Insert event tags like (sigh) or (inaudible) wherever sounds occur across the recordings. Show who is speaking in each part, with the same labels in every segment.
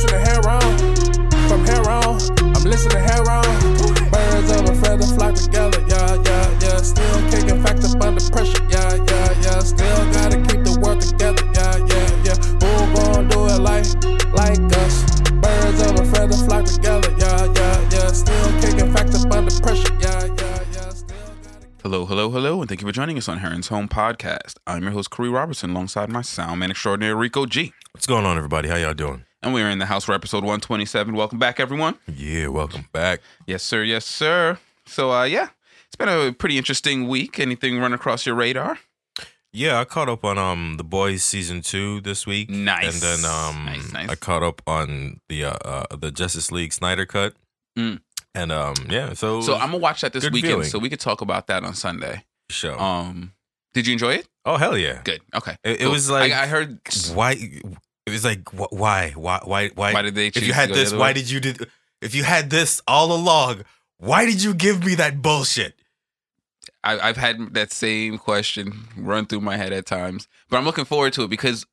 Speaker 1: listening hair on. From hair on, I'm listening hair on. Birds of a feather flock together, yeah, yeah, yeah. Still kicking facts up under pressure, yeah, yeah, yeah. Still gotta keep the world together, yeah, yeah, yeah. Who gon' do it like, like us? Birds of a feather flock together, yeah, yeah, yeah. Still kicking facts up under pressure, yeah, yeah, yeah.
Speaker 2: Hello, hello, hello, and thank you for joining us on Heron's Home Podcast. I'm your host, Khary Robertson, alongside my sound man extraordinary, Rico G.
Speaker 3: What's going on, everybody? How y'all doing?
Speaker 2: And we are in the house for episode 127. Welcome back, everyone.
Speaker 3: Yeah, welcome back.
Speaker 2: Yes, sir, yes, sir. So, uh, yeah, it's been a pretty interesting week. Anything run across your radar?
Speaker 3: Yeah, I caught up on um the boys season two this week.
Speaker 2: Nice.
Speaker 3: And then um
Speaker 2: Nice, nice.
Speaker 3: I caught up on the uh, uh the Justice League Snyder cut.
Speaker 2: Mm.
Speaker 3: And um yeah, so
Speaker 2: So, I'm gonna watch that this weekend,
Speaker 3: feeling.
Speaker 2: so we could talk about that on Sunday.
Speaker 3: show.
Speaker 2: Um, did you enjoy it?
Speaker 3: oh hell yeah!
Speaker 2: Good. Okay.
Speaker 3: It, it was like
Speaker 2: I, I heard.
Speaker 3: why it was like wh- why why why why
Speaker 2: Why did they
Speaker 3: if
Speaker 2: choose
Speaker 3: you
Speaker 2: to
Speaker 3: had this why
Speaker 2: way?
Speaker 3: did you did if you had this all along why did you give me that bullshit?
Speaker 2: I, I've had that same question run through my head at times, but I'm looking forward to it because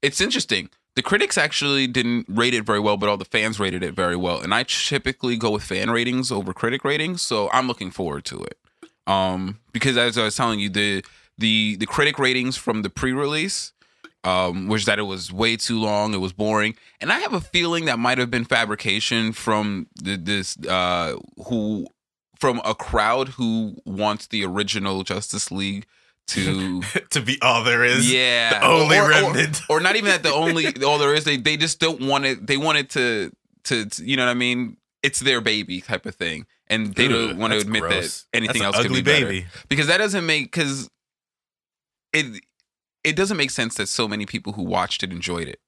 Speaker 2: it's interesting. The critics actually didn't rate it very well, but all the fans rated it very well. And I typically go with fan ratings over critic ratings, so I'm looking forward to it. Um, because as I was telling you, the the the critic ratings from the pre-release um, was that it was way too long, it was boring, and I have a feeling that might have been fabrication from the, this uh, who from a crowd who wants the original Justice League to (laughs)
Speaker 3: to be all there is.
Speaker 2: yeah
Speaker 3: the only
Speaker 2: or, or-
Speaker 3: remnant. (laughs)
Speaker 2: or, not even that the only all there is they they just don't want it they want it to to, to- you know what I mean it's their baby type of thing and they
Speaker 3: Ugh,
Speaker 2: don't want to admit
Speaker 3: gross.
Speaker 2: that anything
Speaker 3: That's
Speaker 2: else could be
Speaker 3: ugly
Speaker 2: better
Speaker 3: baby.
Speaker 2: because that doesn't make because it it doesn't make sense that so many people who watched it enjoyed it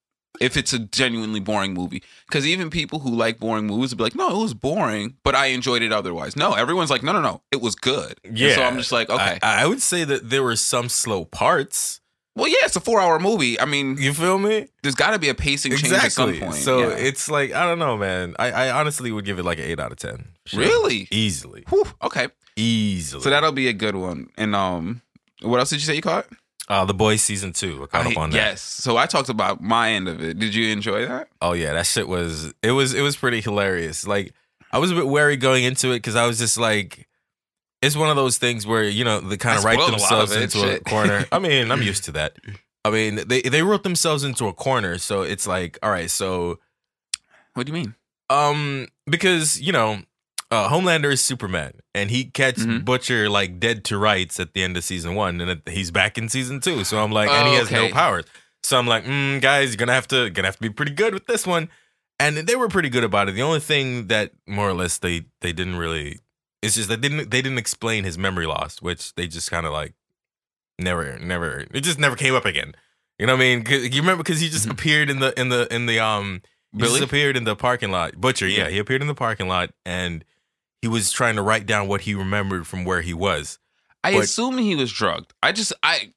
Speaker 2: if it's a genuinely boring movie because even people who like boring movies would be like no it was boring but i enjoyed it otherwise no everyone's like no no no it was good And
Speaker 3: Yeah.
Speaker 2: so i'm just like okay
Speaker 3: I, I would say that there were some slow parts.
Speaker 2: well yeah it's a four hour movie i mean
Speaker 3: You feel me?
Speaker 2: there's got to be a pacing change at some point
Speaker 3: So
Speaker 2: yeah.
Speaker 3: it's like I don't know, man. I, I honestly would give it like an eight out of ten. Sure.
Speaker 2: Really?
Speaker 3: Easily.
Speaker 2: Whew, okay
Speaker 3: Easily.
Speaker 2: so that'll be a good one and um what else did you say you caught
Speaker 3: uh the boys season two. I caught
Speaker 2: I-
Speaker 3: up on that.
Speaker 2: yes so i talked about my end of it did you enjoy that
Speaker 3: Oh yeah, that shit was it was it was pretty hilarious. Like I was a bit wary going into it because I was just like it's one of those things where, you know, they kind of write
Speaker 2: a
Speaker 3: themselves
Speaker 2: of
Speaker 3: into
Speaker 2: shit.
Speaker 3: a corner. (laughs) I mean, I'm used to that. I mean, they they wrote themselves into a corner, so it's like, all right, so
Speaker 2: what do you mean
Speaker 3: Um, because you know, uh, Homelander is Superman, and he catch
Speaker 2: Mhm.
Speaker 3: Butcher like dead to rights at the end of season one, and it- he's back in season two. So I'm like, and he has no powers. So I'm like, mm, guys, you're gonna have to gonna have to be pretty good with this one. And they were pretty good about it. The only thing that more or less they they didn't really, it's just that they didn't they didn't explain his memory loss, which they just kind of like never never it just never came up again. You know what I mean? you remember because he just
Speaker 2: Mhm.
Speaker 3: appeared in the in the in the um he
Speaker 2: Billy?
Speaker 3: just appeared in the parking lot. Butcher, Yeah. he appeared in the parking lot and he was trying to write down what he remembered from where he was.
Speaker 2: I
Speaker 3: But-
Speaker 2: assume he was drugged. I just I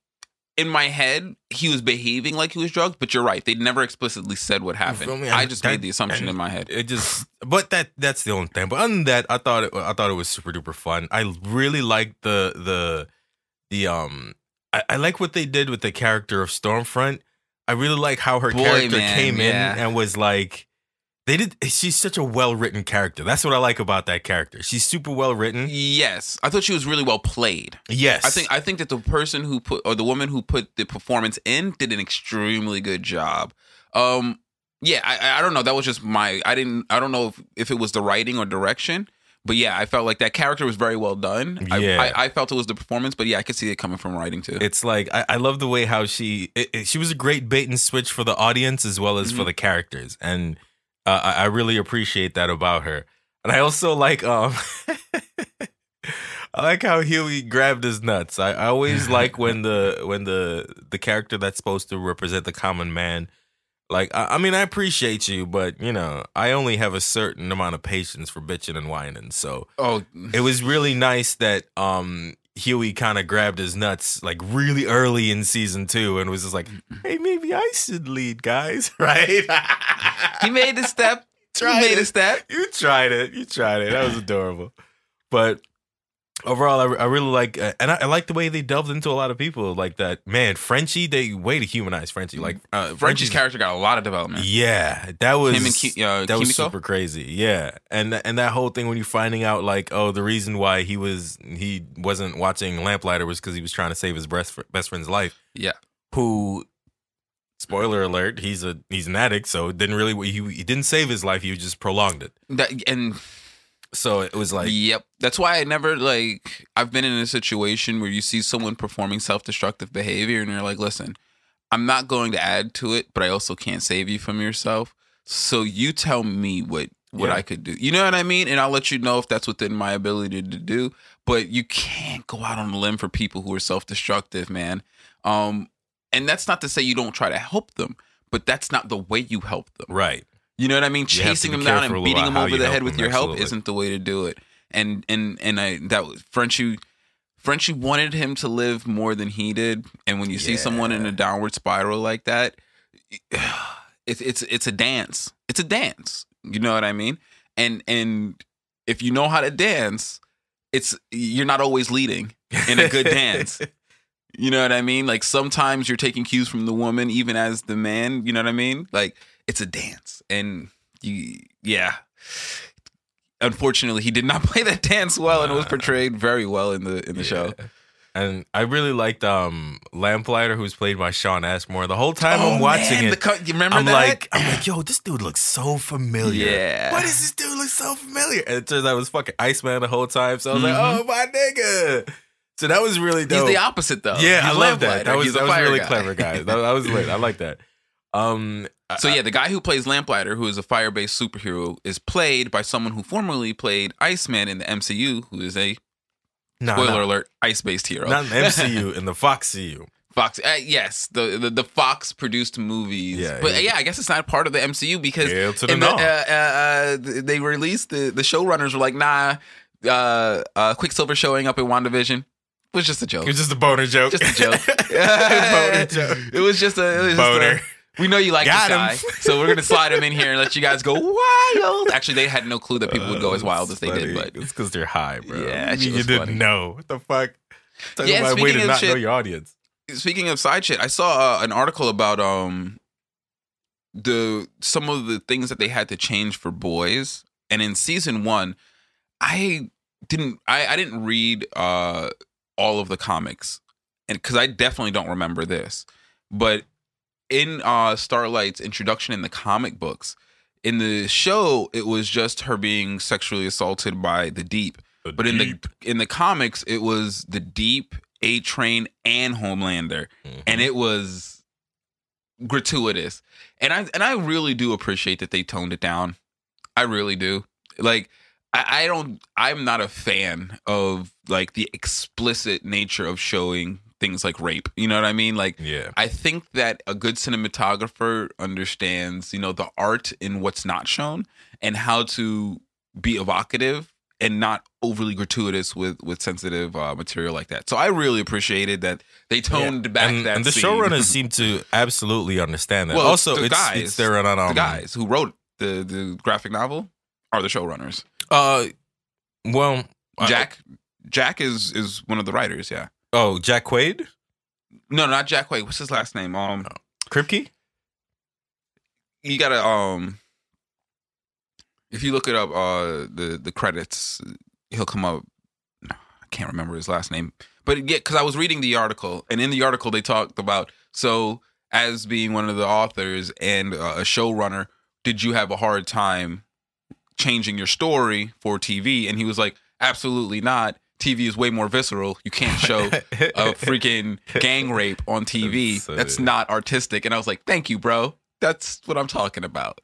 Speaker 2: in my head he was behaving like he was drugged, but you're right. They never explicitly said what happened.
Speaker 3: me?
Speaker 2: I just
Speaker 3: that-
Speaker 2: made the assumption in my head.
Speaker 3: It just, but that that's the only thing. But other than that, I thought it, I thought it was super duper fun. I really liked the the the um. I, I like what they did with the character of Stormfront. I really like how her
Speaker 2: Boy,
Speaker 3: character
Speaker 2: man,
Speaker 3: came
Speaker 2: yeah.
Speaker 3: in and was like. They did. She's such a well written character. That's what I like about that character. She's super well written.
Speaker 2: Yes, I thought she was really well played.
Speaker 3: Yes,
Speaker 2: I think I think that the person who put or the woman who put the performance in did an extremely good job. Um, yeah, I I- I don't know. That was just my. I didn't. I don't know if, if it was the writing or direction. But yeah, I felt like that character was very well done. I-
Speaker 3: Yeah.
Speaker 2: I, I, felt it was the performance, but yeah, I could see it coming from writing too.
Speaker 3: It's like I, I love the way how she it, it- she was a great bait and switch for the audience as well as for
Speaker 2: Mhm.
Speaker 3: the characters, and uh, I, I really appreciate that about her. And I also like um (laughs) I like how Huey grabbed his nuts. I, I always like when the (laughs) when the the character that's supposed to represent the common man. Like I, I mean, I appreciate you, but you know, I only have a certain amount of patience for bitching and whining. So
Speaker 2: oh,
Speaker 3: it was really nice that um Huey kind of grabbed his nuts like really early in season two and was just like, mm-hmm. "Hey, maybe I should lead, guys." (laughs) Right?
Speaker 2: he made the step. (laughs) He
Speaker 3: Tried
Speaker 2: made a step.
Speaker 3: You tried it. You tried it. That was adorable. But overall, I, I really like, uh, and I, I like the way they delved into a lot of people like that. Man, Frenchie, they way to humanize Frenchie. Like
Speaker 2: Uh, Frenchie's character got a lot of development.
Speaker 3: Yeah, that was
Speaker 2: Him and Ki- uh,
Speaker 3: that was super crazy. Yeah, and and that whole thing when you're finding out like, oh, the reason why he was he wasn't watching Lamplighter was because he was trying to save his best best friend's life.
Speaker 2: Yeah.
Speaker 3: Who, spoiler alert, he's a he's an addict, so it didn't really he he didn't save his life. He just prolonged it.
Speaker 2: That, and
Speaker 3: So it was like,
Speaker 2: yep, that's why I never like. I've been in a situation where you see someone performing self-destructive behavior, and you're like, "Listen, I'm not going to add to it, but I also can't save you from yourself. So you tell me what what
Speaker 3: Yeah.
Speaker 2: I could do. You know what I mean? And I'll let you know if that's within my ability to do. But you can't go out on a limb for people who are self-destructive, man. Um, and that's not to say you don't try to help them, but that's not the way you help them.
Speaker 3: right.
Speaker 2: You know what I mean?
Speaker 3: You
Speaker 2: Chasing them down and beating them over the head with
Speaker 3: them,
Speaker 2: your help
Speaker 3: absolutely.
Speaker 2: isn't the way to do it. And and and I that was Frenchie Frenchie wanted him to live more than he did. And when you see someone in a downward spiral like that, it's it's it's a dance. It's a dance. You know what I mean? And and if you know how to dance, it's you're not always leading in a good dance. (laughs) You know what I mean? Like sometimes you're taking cues from the woman, even as the man. You know what I mean? Like it's a dance, and you, yeah. Unfortunately, he did not (laughs) play that dance well, and it was portrayed very well in the in the show.
Speaker 3: And I really liked um Lamplighter, who's played by Shawn Ashmore. The whole time
Speaker 2: Oh,
Speaker 3: I'm watching
Speaker 2: man,
Speaker 3: it,
Speaker 2: co- you remember
Speaker 3: I'm
Speaker 2: that?
Speaker 3: like, I'm like, yo, this dude looks so familiar.
Speaker 2: Yeah.
Speaker 3: Why does this dude look so familiar? And it turns out it was fucking Iceman the whole time. So I was
Speaker 2: Mhm.
Speaker 3: like, oh my nigga. So that was really
Speaker 2: he's
Speaker 3: dope.
Speaker 2: the opposite though.
Speaker 3: yeah,
Speaker 2: He's
Speaker 3: I love that. That was
Speaker 2: He's
Speaker 3: that was really
Speaker 2: guy.
Speaker 3: clever, guys. That, that was lit. I like that. (laughs) Um,
Speaker 2: So yeah, the guy who plays Lamplighter, who is a fire-based superhero, is played by someone who formerly played Iceman in the MCU, who is a
Speaker 3: no,
Speaker 2: spoiler
Speaker 3: no,
Speaker 2: alert, ice-based hero.
Speaker 3: not in the (laughs) MCU in the Fox CU.
Speaker 2: Fox, uh, yes, the, the the Fox produced movies.
Speaker 3: Yeah,
Speaker 2: but
Speaker 3: yeah.
Speaker 2: yeah, I guess it's not part of the MCU because
Speaker 3: to the
Speaker 2: the, uh, uh, uh, they released the the showrunners were like, nah, uh, uh, Quicksilver showing up in WandaVision was just a joke.
Speaker 3: It was just a boner joke.
Speaker 2: Just a joke. (laughs) (laughs)
Speaker 3: boner joke.
Speaker 2: It was just a it was just
Speaker 3: Boner.
Speaker 2: a- we know you like
Speaker 3: Got
Speaker 2: this
Speaker 3: him.
Speaker 2: guy, so we're gonna slide him in here and let you guys go wild. Actually, they had no clue that people would go as wild as they did, but
Speaker 3: it's because they're high, bro.
Speaker 2: Yeah,
Speaker 3: you,
Speaker 2: that
Speaker 3: you
Speaker 2: was
Speaker 3: didn't
Speaker 2: funny.
Speaker 3: know what the fuck. Talking
Speaker 2: Yeah,
Speaker 3: about a way to not know
Speaker 2: shit-
Speaker 3: your audience.
Speaker 2: speaking of side shit, I saw uh, an article about um the some of the things that they had to change for boys, and in season one, I didn't I, I didn't read uh all of the comics, and because I definitely don't remember this, but in uh Starlight's introduction in the comic books, in the show, it was just her being sexually assaulted by the Deep. But in the in the comics, it was the Deep, A Train, and Homelander,
Speaker 3: Mhm.
Speaker 2: and it was gratuitous. And I and I really do appreciate that they toned it down. I really do. Like I, I don't. I'm not a fan of like the explicit nature of showing things like rape. You know what I mean? Like
Speaker 3: yeah,
Speaker 2: I think that a good cinematographer understands, you know, the art in what's not shown and how to be evocative and not overly gratuitous with with sensitive uh, material like that. So I really appreciated that they toned back
Speaker 3: and,
Speaker 2: that.
Speaker 3: and the
Speaker 2: scene.
Speaker 3: showrunners (laughs) seem to absolutely understand that.
Speaker 2: Well,
Speaker 3: also,
Speaker 2: the
Speaker 3: it's,
Speaker 2: guys-
Speaker 3: it's their on um,
Speaker 2: the guys who wrote the the graphic novel are the showrunners.
Speaker 3: Uh, well, I-
Speaker 2: Jack Jack is is one of the writers. Yeah.
Speaker 3: Oh, Jack Quaid,
Speaker 2: No, not Jack Quaid. What's his last name? Um,
Speaker 3: Kripke.
Speaker 2: you gotta um if you look it up uh the the credits he'll come up i can't remember his last name but yeah because i was reading the article and in the article they talked about so as being one of the authors and uh, a showrunner did you have a hard time changing your story for tv and he was like absolutely not tv is way more visceral you can't show a (laughs) freaking gang rape on TV.
Speaker 3: That's so
Speaker 2: That's not artistic. And I was like, thank you, bro. That's what I'm talking about.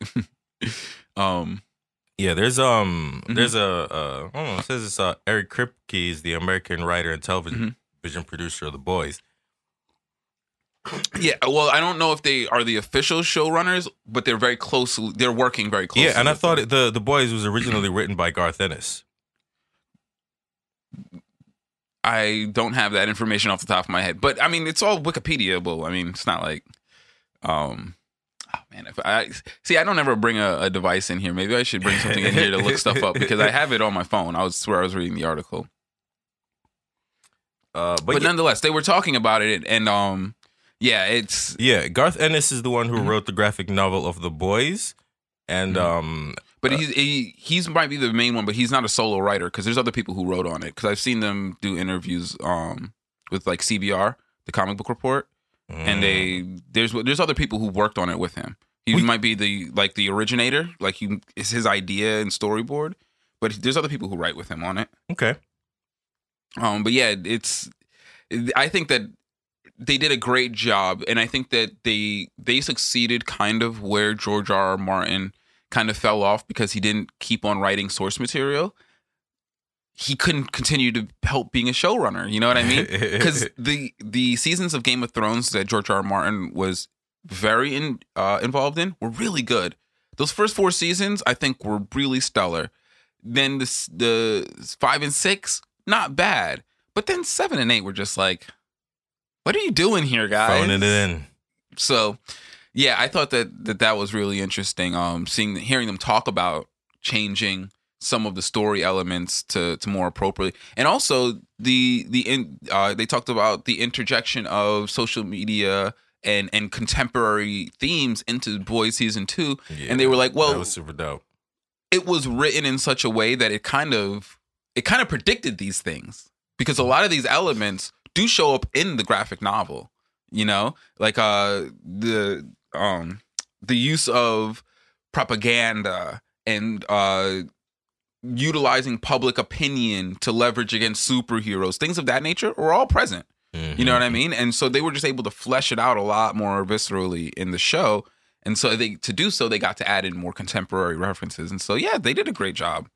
Speaker 2: (laughs) um,
Speaker 3: Yeah, there's um,
Speaker 2: Mhm.
Speaker 3: there's a uh, I don't know. It says it's uh, Eric Kripke is the American writer and television
Speaker 2: Mm-hmm.
Speaker 3: producer of The Boys.
Speaker 2: yeah. Well, I don't know if they are the official showrunners, but they're very close. They're working very closely.
Speaker 3: yeah, and I thought
Speaker 2: them.
Speaker 3: the The Boys was originally written by Garth Ennis.
Speaker 2: I don't have that information off the top of my head, but I mean, it's all Wikipediaable. I mean, it's not like, um, oh man, if I see, I don't ever bring a, a device in here. Maybe I should bring something in here to look stuff up because I have it on my phone. I was swear I was reading the article.
Speaker 3: Uh, but,
Speaker 2: But
Speaker 3: yeah,
Speaker 2: nonetheless, they were talking about it, and um, yeah, it's
Speaker 3: yeah, Garth Ennis is the one who
Speaker 2: Mhm.
Speaker 3: wrote the graphic novel of The Boys, and
Speaker 2: Mhm.
Speaker 3: um,
Speaker 2: But he's he, he's might be the main one, but he's not a solo writer because there's other people who wrote on it. Because I've seen them do interviews um with like CBR, the Comic Book Report, and
Speaker 3: mm,
Speaker 2: they there's there's other people who worked on it with him. He
Speaker 3: We-
Speaker 2: might be the like the originator, like he is his idea and storyboard, but there's other people who write with him on it.
Speaker 3: okay.
Speaker 2: Um, but yeah, it's I think that they did a great job, and I think that they they succeeded kind of where George R. R. Martin kind of fell off because he didn't keep on writing source material. He couldn't continue to help being a showrunner. You know what I mean? (laughs) Because the the seasons of Game of Thrones that George R. R. Martin was very in, uh, involved in were really good. Those first four seasons, I think, were really stellar. Then the the five and six, not bad, but then seven and eight were just like, what are you doing here, guys?
Speaker 3: Phoning it in.
Speaker 2: So, yeah, I thought that that, that was really interesting. Um, seeing hearing them talk about changing some of the story elements to to more appropriately, and also the the in uh, they talked about the interjection of social media and and contemporary themes into Boys season two, and they were like, well,
Speaker 3: that was super dope.
Speaker 2: it was written in such a way that it kind of it kind of predicted these things because a lot of these elements do show up in the graphic novel you know like uh the um the use of propaganda and uh utilizing public opinion to leverage against superheroes things of that nature are all present you know what I mean? And so they were just able to flesh it out a lot more viscerally in the show. And so they to do so, they got to add in more contemporary references. And so yeah, they did a great job.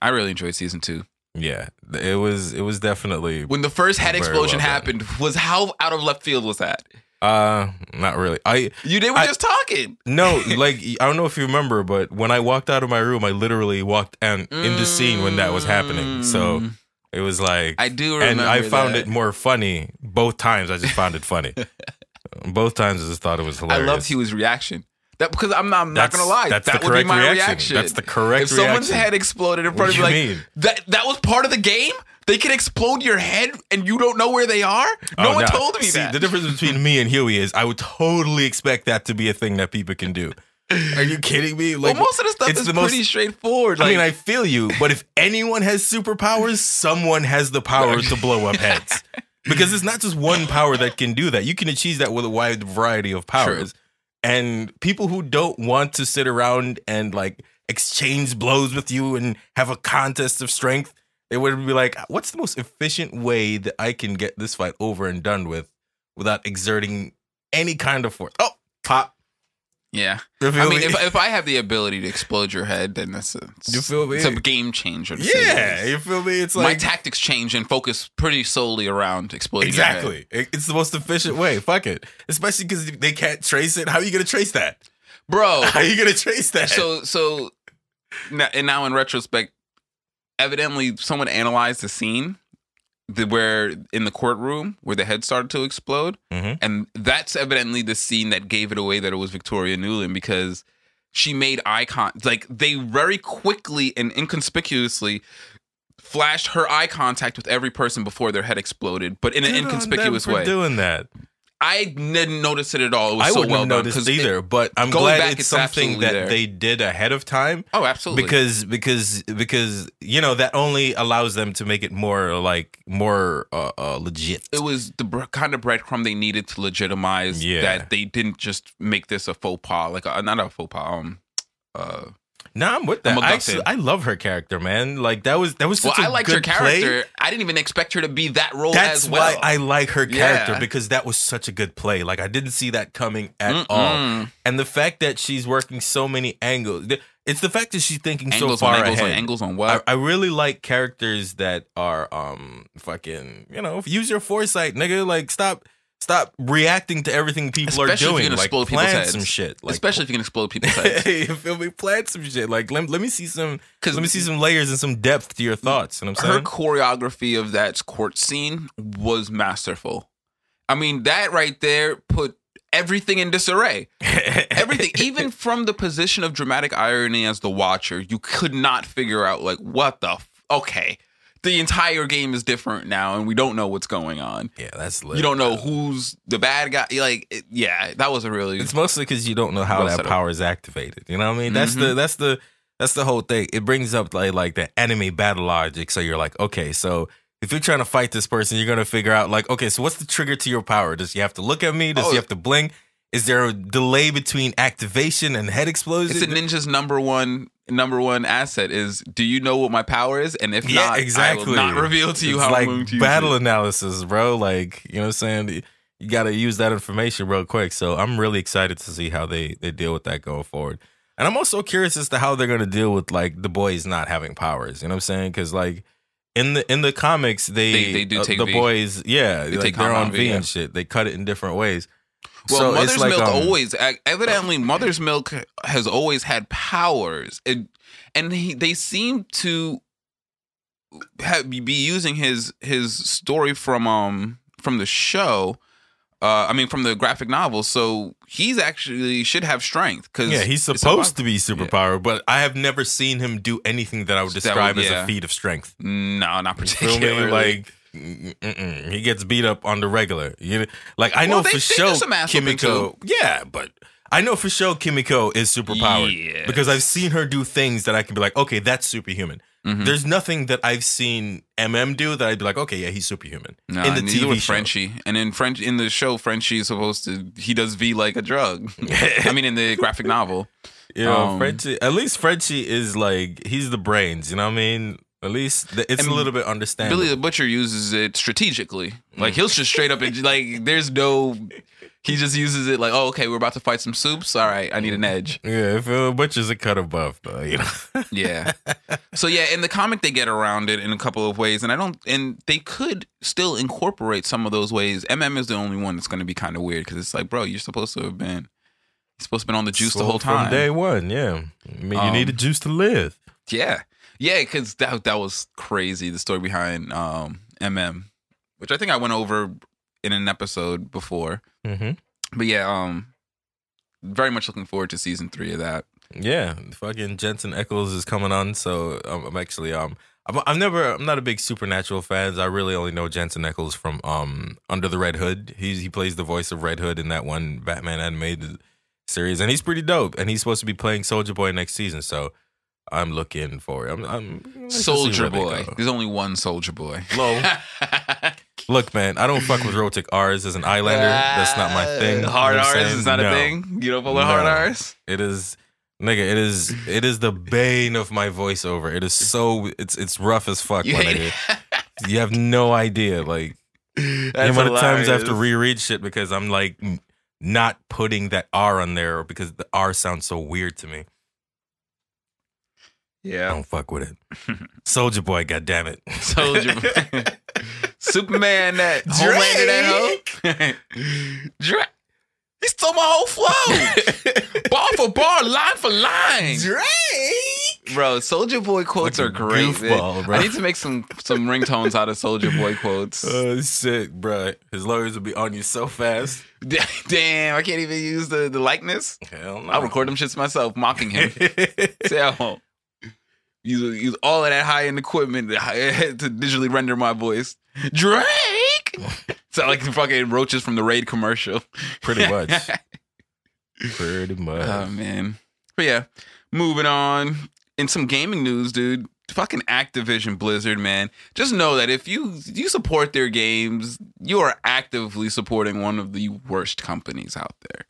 Speaker 2: I really enjoyed season two.
Speaker 3: Yeah, it was. It was definitely.
Speaker 2: When the first head explosion
Speaker 3: well
Speaker 2: happened, was how out of left field was that?
Speaker 3: Uh, not really. I
Speaker 2: You they were
Speaker 3: I-
Speaker 2: just talking.
Speaker 3: no, (laughs) like I don't know if you remember, but when I walked out of my room, I literally walked and in the scene when that was happening. So
Speaker 2: Mm,
Speaker 3: it was like,
Speaker 2: I do remember.
Speaker 3: and I found
Speaker 2: that.
Speaker 3: it more funny both times. I just found it funny. (laughs) both times, I just thought it was hilarious.
Speaker 2: I loved Huey's reaction. That because I'm not, I'm not gonna lie.
Speaker 3: That's
Speaker 2: that
Speaker 3: the
Speaker 2: would be my
Speaker 3: reaction.
Speaker 2: reaction.
Speaker 3: That's the correct
Speaker 2: if someone's
Speaker 3: reaction.
Speaker 2: head exploded in front
Speaker 3: do
Speaker 2: of
Speaker 3: you
Speaker 2: you, like
Speaker 3: mean?
Speaker 2: that that was part of the game. They can explode your head and you don't know where they are. No
Speaker 3: Oh,
Speaker 2: one
Speaker 3: nah.
Speaker 2: told me
Speaker 3: See,
Speaker 2: that.
Speaker 3: the difference between me and Huey is I would totally expect that to be a thing that people can do. Are you kidding me?
Speaker 2: well, most of the stuff
Speaker 3: it's
Speaker 2: is
Speaker 3: the most-
Speaker 2: pretty straightforward.
Speaker 3: I mean, I feel you, but if anyone has superpowers, someone has the power to blow up heads. (laughs) Because it's not just one power that can do that. You can achieve that with a wide variety of powers. And people who don't want to sit around and like exchange blows with you and have a contest of strength, they would be like, what's the most efficient way that I can get this fight over and done with without exerting any kind of force? Oh, pop.
Speaker 2: yeah. I mean,
Speaker 3: me?
Speaker 2: if, if I have the ability to explode your head, then that's a,
Speaker 3: You feel me?
Speaker 2: it's a game changer. to
Speaker 3: yeah, you feel me? It's like My
Speaker 2: tactics change and focus pretty solely around exploding. your head.
Speaker 3: Exactly. It's the most efficient way. Fuck it. Especially because they can't trace it. How are you going to trace that?
Speaker 2: bro. (laughs)
Speaker 3: How are you going to trace that?
Speaker 2: so so and now in retrospect evidently someone analyzed the scene the, where in the courtroom where the head started to explode
Speaker 3: Mhm.
Speaker 2: and that's evidently the scene that gave it away that it was victoria newland because she made eye con like they very quickly and inconspicuously flashed her eye contact with every person before their head exploded but in an
Speaker 3: Good on
Speaker 2: inconspicuous way
Speaker 3: doing that.
Speaker 2: I didn't notice it at all it was
Speaker 3: I
Speaker 2: so
Speaker 3: wouldn't
Speaker 2: well
Speaker 3: have
Speaker 2: done
Speaker 3: noticed
Speaker 2: 'cause it-
Speaker 3: either, but I'm
Speaker 2: going
Speaker 3: glad
Speaker 2: back,
Speaker 3: it's
Speaker 2: it's
Speaker 3: something that
Speaker 2: there.
Speaker 3: they did ahead of time
Speaker 2: oh absolutely
Speaker 3: because because because you know that only allows them to make it more like more uh, uh, legit.
Speaker 2: it was the br- kind of breadcrumb they needed to legitimize
Speaker 3: Yeah.
Speaker 2: that they didn't just make this a faux pas, like a, not a faux pas. Um, uh,
Speaker 3: No, I'm with that. I,
Speaker 2: MacGuffin.
Speaker 3: actually, I love her character, man. Like that was that was such well, a
Speaker 2: I liked her
Speaker 3: good play.
Speaker 2: character. I didn't even expect her to be that role
Speaker 3: That's
Speaker 2: as well.
Speaker 3: why I like her character
Speaker 2: Yeah.
Speaker 3: because that was such a good play. Like I didn't see that coming at all.
Speaker 2: Mm-mm.
Speaker 3: And the fact that she's working so many angles, it's the fact that she's thinking
Speaker 2: Angles
Speaker 3: so far
Speaker 2: angles
Speaker 3: ahead.
Speaker 2: on angles on
Speaker 3: I,
Speaker 2: what?
Speaker 3: I really like characters that are um fucking you know use your foresight, nigga. Like stop stop reacting to everything people
Speaker 2: Especially
Speaker 3: are
Speaker 2: if you're
Speaker 3: doing.
Speaker 2: gonna
Speaker 3: like
Speaker 2: explode people's heads.
Speaker 3: some shit. Like,
Speaker 2: Especially if you can explode people's (laughs) heads.
Speaker 3: you feel me? Plan some shit. Like let, let me see some.
Speaker 2: Because
Speaker 3: Let me see some layers and some depth to your thoughts. You know what I'm saying?
Speaker 2: her choreography of that court scene was masterful. I mean, that right there put everything in disarray. (laughs) everything even from the position of dramatic irony as the watcher you could not figure out like what the f- okay the entire game is different now, and we don't know what's going on.
Speaker 3: Yeah, that's lit.
Speaker 2: You don't know who's the bad guy. Like, it, yeah, that was a really.
Speaker 3: It's mostly because you don't know how
Speaker 2: Well
Speaker 3: that
Speaker 2: up.
Speaker 3: power is activated. You know what I mean? That's the mm-hmm. that's the that's the whole thing. It brings up like like the anime battle logic. So you're like, okay, so if you're trying to fight this person, you're gonna figure out like, okay, so what's the trigger to your power? Does you have to look at me? Does
Speaker 2: Oh.
Speaker 3: he have to blink? Is there a delay between activation and head explosion?
Speaker 2: It's a ninja's number one number one asset is do you know what my power is? And if
Speaker 3: yeah,
Speaker 2: not,
Speaker 3: exactly.
Speaker 2: I will not reveal to you
Speaker 3: It's
Speaker 2: how
Speaker 3: like
Speaker 2: I'm to
Speaker 3: battle analysis, bro. Like you know what I'm saying. You got to use that information real quick. So I'm really excited to see how they they deal with that going forward. And I'm also curious as to how they're gonna deal with like the boys not having powers. You know what I'm saying? Because like in the in the comics, they
Speaker 2: They- they do
Speaker 3: uh,
Speaker 2: take
Speaker 3: the
Speaker 2: V.
Speaker 3: boys, yeah, like,
Speaker 2: take
Speaker 3: they're on V
Speaker 2: V, yeah.
Speaker 3: and shit. They cut it in different ways.
Speaker 2: Well,
Speaker 3: So
Speaker 2: Mother's
Speaker 3: like,
Speaker 2: Milk
Speaker 3: um,
Speaker 2: always evidently Mother's Milk has always had powers, it, and he, they seem to have, be using his his story from um from the show. Uh, I mean, from the graphic novel. So he's actually should have strength because
Speaker 3: Yeah, he's supposed to be superpower, but I have never seen him do anything that I would
Speaker 2: That would-
Speaker 3: describe as a feat of strength.
Speaker 2: No, not particularly.
Speaker 3: Like. He gets beat up on the regular. You know, like I know
Speaker 2: Well, they-
Speaker 3: for sure
Speaker 2: some ass whooping,
Speaker 3: Kimiko. Yeah, but I know for sure Kimiko is superpowered
Speaker 2: Yes.
Speaker 3: because I've seen her do things that I can be like, okay, that's superhuman.
Speaker 2: Mhm.
Speaker 3: There's nothing that I've seen MM do that I'd be like, okay, yeah, he's superhuman.
Speaker 2: No,
Speaker 3: in the
Speaker 2: neither
Speaker 3: TV
Speaker 2: with
Speaker 3: show.
Speaker 2: Frenchie, and in French in the show, Frenchie is supposed to he does V like a drug. (laughs) I mean, in the graphic novel,
Speaker 3: You know,
Speaker 2: Um,
Speaker 3: Frenchie. At least Frenchie is like he's the brains. You know what I mean? At least th- it's
Speaker 2: And
Speaker 3: a little bit understandable.
Speaker 2: Billy the Butcher uses it strategically. Like he'll just straight up and like there's no he just uses it like, oh okay, we're about to fight some soups. All right, I need an edge.
Speaker 3: yeah, Phil Butcher's a cut above though. You know. (laughs)
Speaker 2: Yeah. so yeah, in the comic they get around it in a couple of ways, and I don't and they could still incorporate some of those ways. MM is the only one that's gonna be kind of weird because it's like, bro, you're supposed to have been you're supposed to have been on the juice the whole time.
Speaker 3: from day one. Yeah, I mean, you need a
Speaker 2: Um,
Speaker 3: juice to live.
Speaker 2: Yeah, yeah, because that that was crazy. The story behind um, MM, which I think I went over in an episode before.
Speaker 3: Mm-hmm.
Speaker 2: But yeah, um, very much looking forward to season three of that.
Speaker 3: Yeah, fucking Jensen Ackles is coming on, so I'm, I'm actually um. I'm, I've never. I'm not a big Supernatural fan. I really only know Jensen Ackles from um Under the Red Hood. He's he plays the voice of Red Hood in that one Batman animated series, and he's pretty dope. And he's supposed to be playing Soldier Boy next season, so I'm looking for it. I'm, I'm let's just see
Speaker 2: Soldier Boy. There's only one Soldier Boy.
Speaker 3: Low. (laughs) Look, man, I don't fuck with rhotic R's as an Islander. That's not my thing. You
Speaker 2: Uh, Hard
Speaker 3: know
Speaker 2: R's
Speaker 3: saying?
Speaker 2: is not
Speaker 3: No.
Speaker 2: a thing. You don't pull a hard
Speaker 3: No.
Speaker 2: R's.
Speaker 3: It is nigga, it is it is the bane of my voiceover. It is so it's it's rough as fuck,
Speaker 2: You
Speaker 3: my
Speaker 2: hate
Speaker 3: nigga. You have no idea. Like the amount of times I have to reread shit because I'm like not putting that R on there or because the R sounds so weird to me. I
Speaker 2: Yeah.
Speaker 3: don't fuck with it. (laughs) Soldier boy, god damn it.
Speaker 2: Soldier Boy. (laughs) Superman that Homelander that hoe. Drake. (laughs) He stole my whole flow. bar for bar, line for line.
Speaker 3: Drake.
Speaker 2: Bro, Soldier Boy quotes are
Speaker 3: Fucking
Speaker 2: great.
Speaker 3: goofball, bro.
Speaker 2: I need to make some some ringtones out of Soldier Boy quotes.
Speaker 3: Oh shit, bro. His lawyers will be on you so fast.
Speaker 2: Damn, I can't even use the, the likeness.
Speaker 3: Hell no.
Speaker 2: I'll record them shits myself, mocking him. Say I won't. Use, use all of that high end equipment to, (laughs) to digitally render my voice. Drake! Sound like the fucking roaches from the Raid commercial.
Speaker 3: Pretty (laughs) much. Pretty oh, much.
Speaker 2: Oh man. But yeah, moving on. In some gaming news, dude, fucking Activision Blizzard, man. Just know that if you you support their games, you are actively supporting one of the worst companies out there.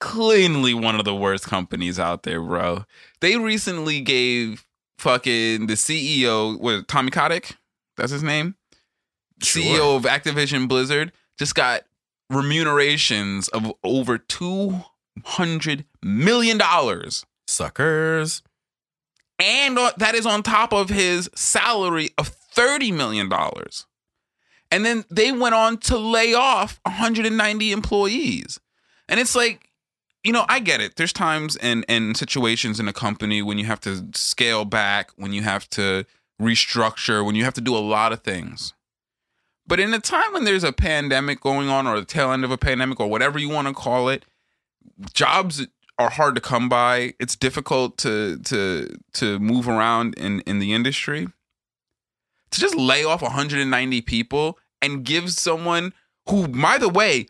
Speaker 2: Cleanly one of the worst companies out there, bro. They recently gave fucking the CEO, what Tommy Kotick? That's his name?
Speaker 3: Sure.
Speaker 2: CEO of Activision Blizzard just got remunerations of over two hundred million dollars,
Speaker 3: Suckers.
Speaker 2: and that is on top of his salary of thirty million dollars. And then they went on to lay off 190 employees, and it's like, you know, I get it. There's times and and situations in a company when you have to scale back, when you have to restructure, when you have to do a lot of things. But in a time when there's a pandemic going on, or the tail end of a pandemic, or whatever you want to call it, jobs are hard to come by. It's difficult to to to move around in in the industry. to just lay off 190 people and give someone who, by the way,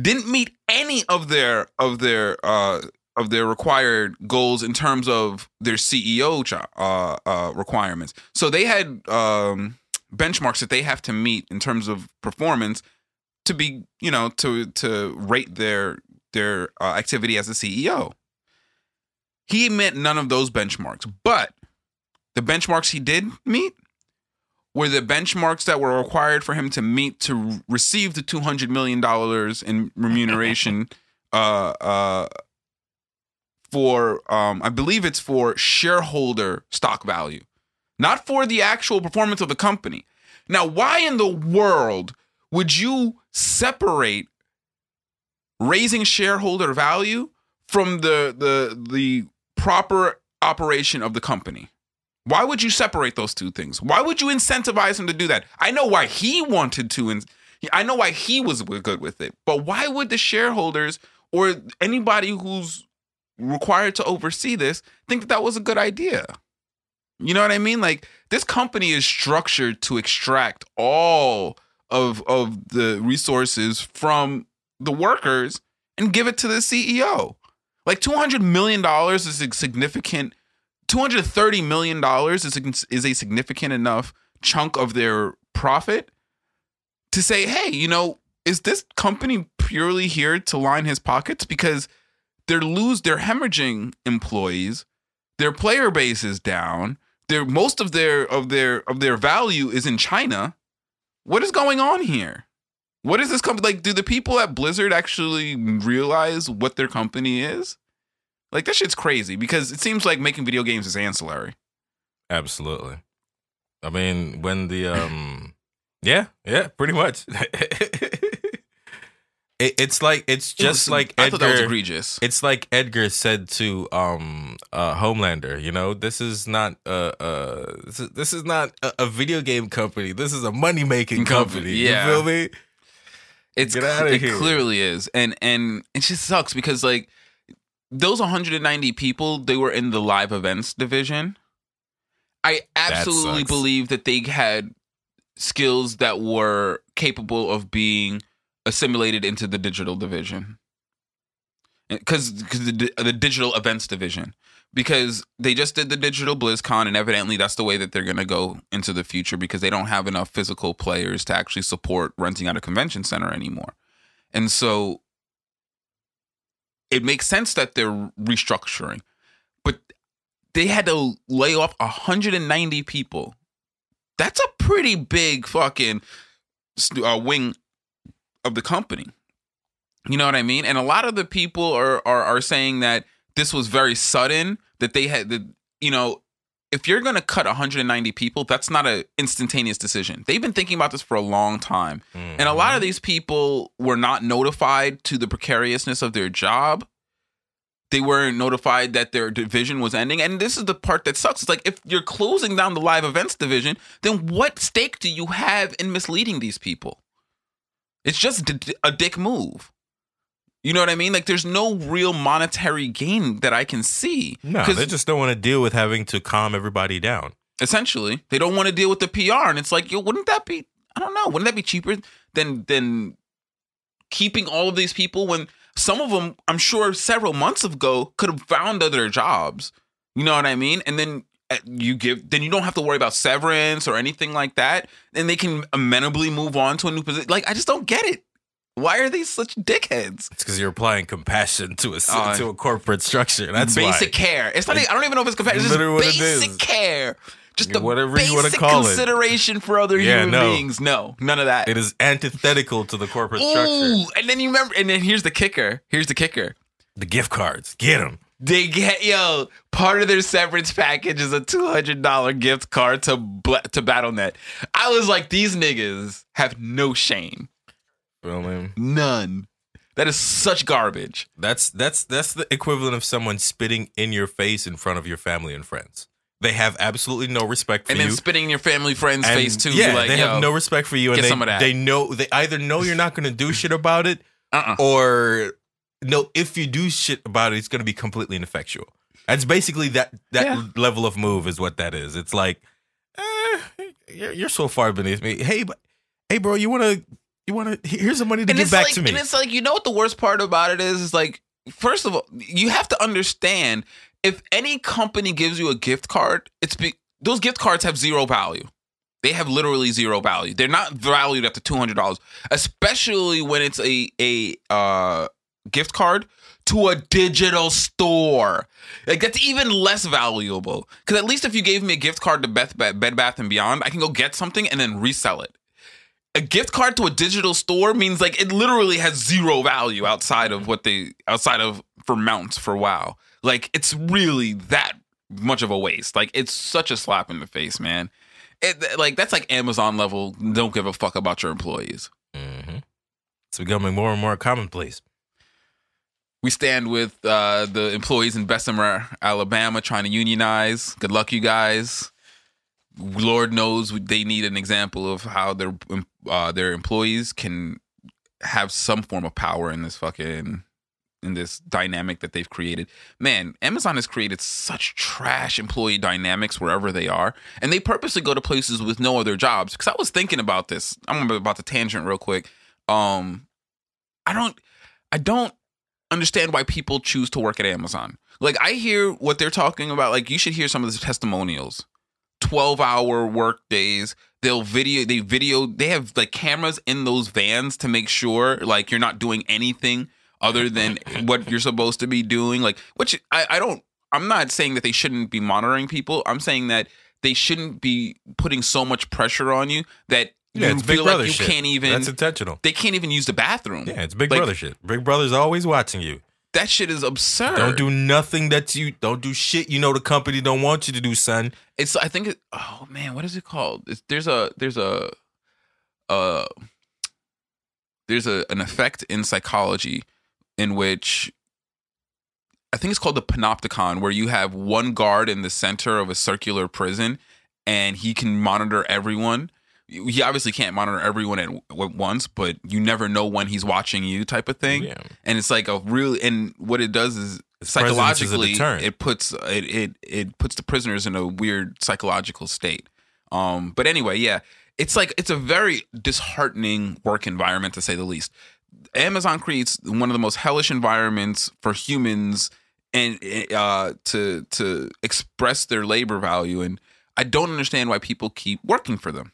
Speaker 2: didn't meet any of their of their uh of their required goals in terms of their CEO uh, uh, requirements. So they had um, benchmarks that they have to meet in terms of performance to be, you know, to to rate their their uh, activity as a CEO. He met none of those benchmarks, but the benchmarks he did meet were the benchmarks that were required for him to meet to receive the two hundred million dollars in remuneration. (laughs) uh, uh, for um, I believe it's for shareholder stock value, not for the actual performance of the company. Now, why in the world would you separate raising shareholder value from the the the proper operation of the company? Why would you separate those two things? Why would you incentivize him to do that? I know why he wanted to, and I know why he was good with it. But why would the shareholders or anybody who's required to oversee this think that that was a good idea? You know what I mean? Like this company is structured to extract all of of the resources from the workers and give it to the CEO. Like two hundred million dollars is a significant. Two hundred thirty million dollars is a, is a significant enough chunk of their profit to say, hey, you know, is this company purely here to line his pockets because they're lose they're hemorrhaging employees, their player base is down, their most of their of their of their value is in China. What is going on here? What is this company like? Do the people at Blizzard actually realize what their company is? Like that shit's crazy because it seems like making video games is ancillary.
Speaker 3: Absolutely. I mean, when the um, (clears throat) yeah, yeah, pretty much. (laughs) it, it's like it's just
Speaker 2: It was-
Speaker 3: like
Speaker 2: I thought that was egregious.
Speaker 3: It's like Edgar said to um uh Homelander, you know, this is not uh uh this is, this is not a, a video game company. This is a money making (laughs)
Speaker 2: Company,
Speaker 3: company.
Speaker 2: yeah.
Speaker 3: You feel me?
Speaker 2: It's
Speaker 3: Get
Speaker 2: cl-
Speaker 3: outta
Speaker 2: it
Speaker 3: here.
Speaker 2: clearly is, and and it just sucks because like those 190 people, they were in the live events division. I absolutely believe that they had skills that were capable of being assimilated into the digital division, because the uh, the digital events division. Because they just did the digital BlizzCon, and evidently that's the way that they're going to go into the future because they don't have enough physical players to actually support renting out a convention center anymore. And so it makes sense that they're restructuring, but they had to lay off 190 people. That's a pretty big fucking uh, wing of the company. You know what I mean? And a lot of the people are are, are saying that this was very sudden. That they had the you know if you're going to cut 190 people, that's not an instantaneous decision. They've been thinking about this for a long time. And a lot of mm-hmm. these people were not notified to the precariousness of their job. They weren't notified that their division was ending. And this is the part that sucks. It's like if you're closing down the live events division, then what stake do you have in misleading these people? It's just a dick move. You know what I mean? Like there's no real monetary gain that I can see.
Speaker 3: No, they just don't want to deal with having to calm everybody down.
Speaker 2: essentially they don't want to deal with the PR and it's like yo wouldn't that be I don't know wouldn't that be cheaper than than keeping all of these people when some of them I'm sure several months ago could have found other jobs you know what I mean and then uh, you give then you don't have to worry about severance or anything like that and they can amenably move on to a new position like I just don't get it why are they such dickheads
Speaker 3: It's because you're applying compassion to a
Speaker 2: Uh,
Speaker 3: to a corporate structure. That's
Speaker 2: basic
Speaker 3: why.
Speaker 2: care. It's not. I don't even know if it's compassion. It's just
Speaker 3: it
Speaker 2: basic care. Just the
Speaker 3: Whatever you
Speaker 2: basic
Speaker 3: wanna call it.
Speaker 2: consideration for other
Speaker 3: Yeah,
Speaker 2: human
Speaker 3: no.
Speaker 2: beings. No, none of that.
Speaker 3: It is antithetical to the corporate structure.
Speaker 2: And then you remember. And then here's the kicker. Here's the kicker.
Speaker 3: The gift cards, get them.
Speaker 2: They get yo. Part of their severance package is a two hundred dollar gift card to to BattleNet. I was like, these niggas have no shame.
Speaker 3: Feel me?
Speaker 2: None. That is such garbage.
Speaker 3: That's that's that's the equivalent of someone spitting in your face in front of your family and friends. They have absolutely no respect for
Speaker 2: And
Speaker 3: you.
Speaker 2: And then spitting in your family friend's
Speaker 3: And,
Speaker 2: face too.
Speaker 3: Yeah,
Speaker 2: like,
Speaker 3: they
Speaker 2: yo,
Speaker 3: have no respect for you, and they,
Speaker 2: some of that.
Speaker 3: they know they either know you're not going to do shit about it,
Speaker 2: uh-uh.
Speaker 3: or no, if you do shit about it, it's going to be completely ineffectual. That's basically that that
Speaker 2: Yeah.
Speaker 3: level of move is what that is. It's like, eh, you're, you're so far beneath me. Hey, but hey, bro, you wanna you wanna here's some money to
Speaker 2: and
Speaker 3: give
Speaker 2: it's
Speaker 3: back
Speaker 2: like,
Speaker 3: to me.
Speaker 2: And it's like, you know what the worst part about it is? Is like, first of all, you have to understand if any company gives you a gift card, it's be, those gift cards have zero value. They have literally zero value. They're not valued at the two hundred dollars, especially when it's a a uh, gift card to a digital store. Like that's even less valuable. Because at least if you gave me a gift card to Beth, Bed Bath and Beyond, I can go get something and then resell it a gift card to a digital store means like it literally has zero value outside of what they outside of for mounts for WoW. Like it's really that much of a waste. Like it's such a slap in the face, man. It, like that's like Amazon level. Don't give a fuck about your employees.
Speaker 3: mm-hmm. It's becoming more and more commonplace.
Speaker 2: We stand with uh, the employees in Bessemer, Alabama, trying to unionize. Good luck, you guys. Lord knows they need an example of how their uh, their employees can have some form of power in this fucking in this dynamic that they've created. Man, Amazon has created such trash employee dynamics wherever they are, and they purposely go to places with no other jobs. Because I was thinking about this. I'm about to tangent real quick. Um, I don't, I don't understand why people choose to work at Amazon. Like I hear what they're talking about. Like you should hear some of the testimonials. 12 hour work days they'll video they video they have like cameras in those vans to make sure like you're not doing anything other than what you're supposed to be doing like which I, I don't i'm not saying that they shouldn't be monitoring people i'm saying that they shouldn't be putting so much pressure on you that
Speaker 3: Yeah,
Speaker 2: you
Speaker 3: it's Big Brother
Speaker 2: like you
Speaker 3: shit.
Speaker 2: can't even
Speaker 3: That's intentional.
Speaker 2: they can't even use the bathroom
Speaker 3: Yeah, it's Big
Speaker 2: Like,
Speaker 3: Brother shit. Big Brother's always watching you.
Speaker 2: That shit is absurd.
Speaker 3: Don't do nothing that you don't do shit you know the company don't want you to do, son.
Speaker 2: it's i think it, oh man what is it called? It's, there's a there's a uh there's a an effect in psychology in which i think it's called the panopticon where you have one guard in the center of a circular prison and he can monitor everyone he obviously can't monitor everyone at once but you never know when he's watching you type of thing.
Speaker 3: Yeah.
Speaker 2: and it's like a real and what it does is
Speaker 3: Its presence is
Speaker 2: psychologically it puts it, it it puts the prisoners in a weird psychological state. Um but anyway yeah it's like it's a very disheartening work environment to say the least. Amazon creates one of the most hellish environments for humans and uh to to express their labor value and i don't understand why people keep working for them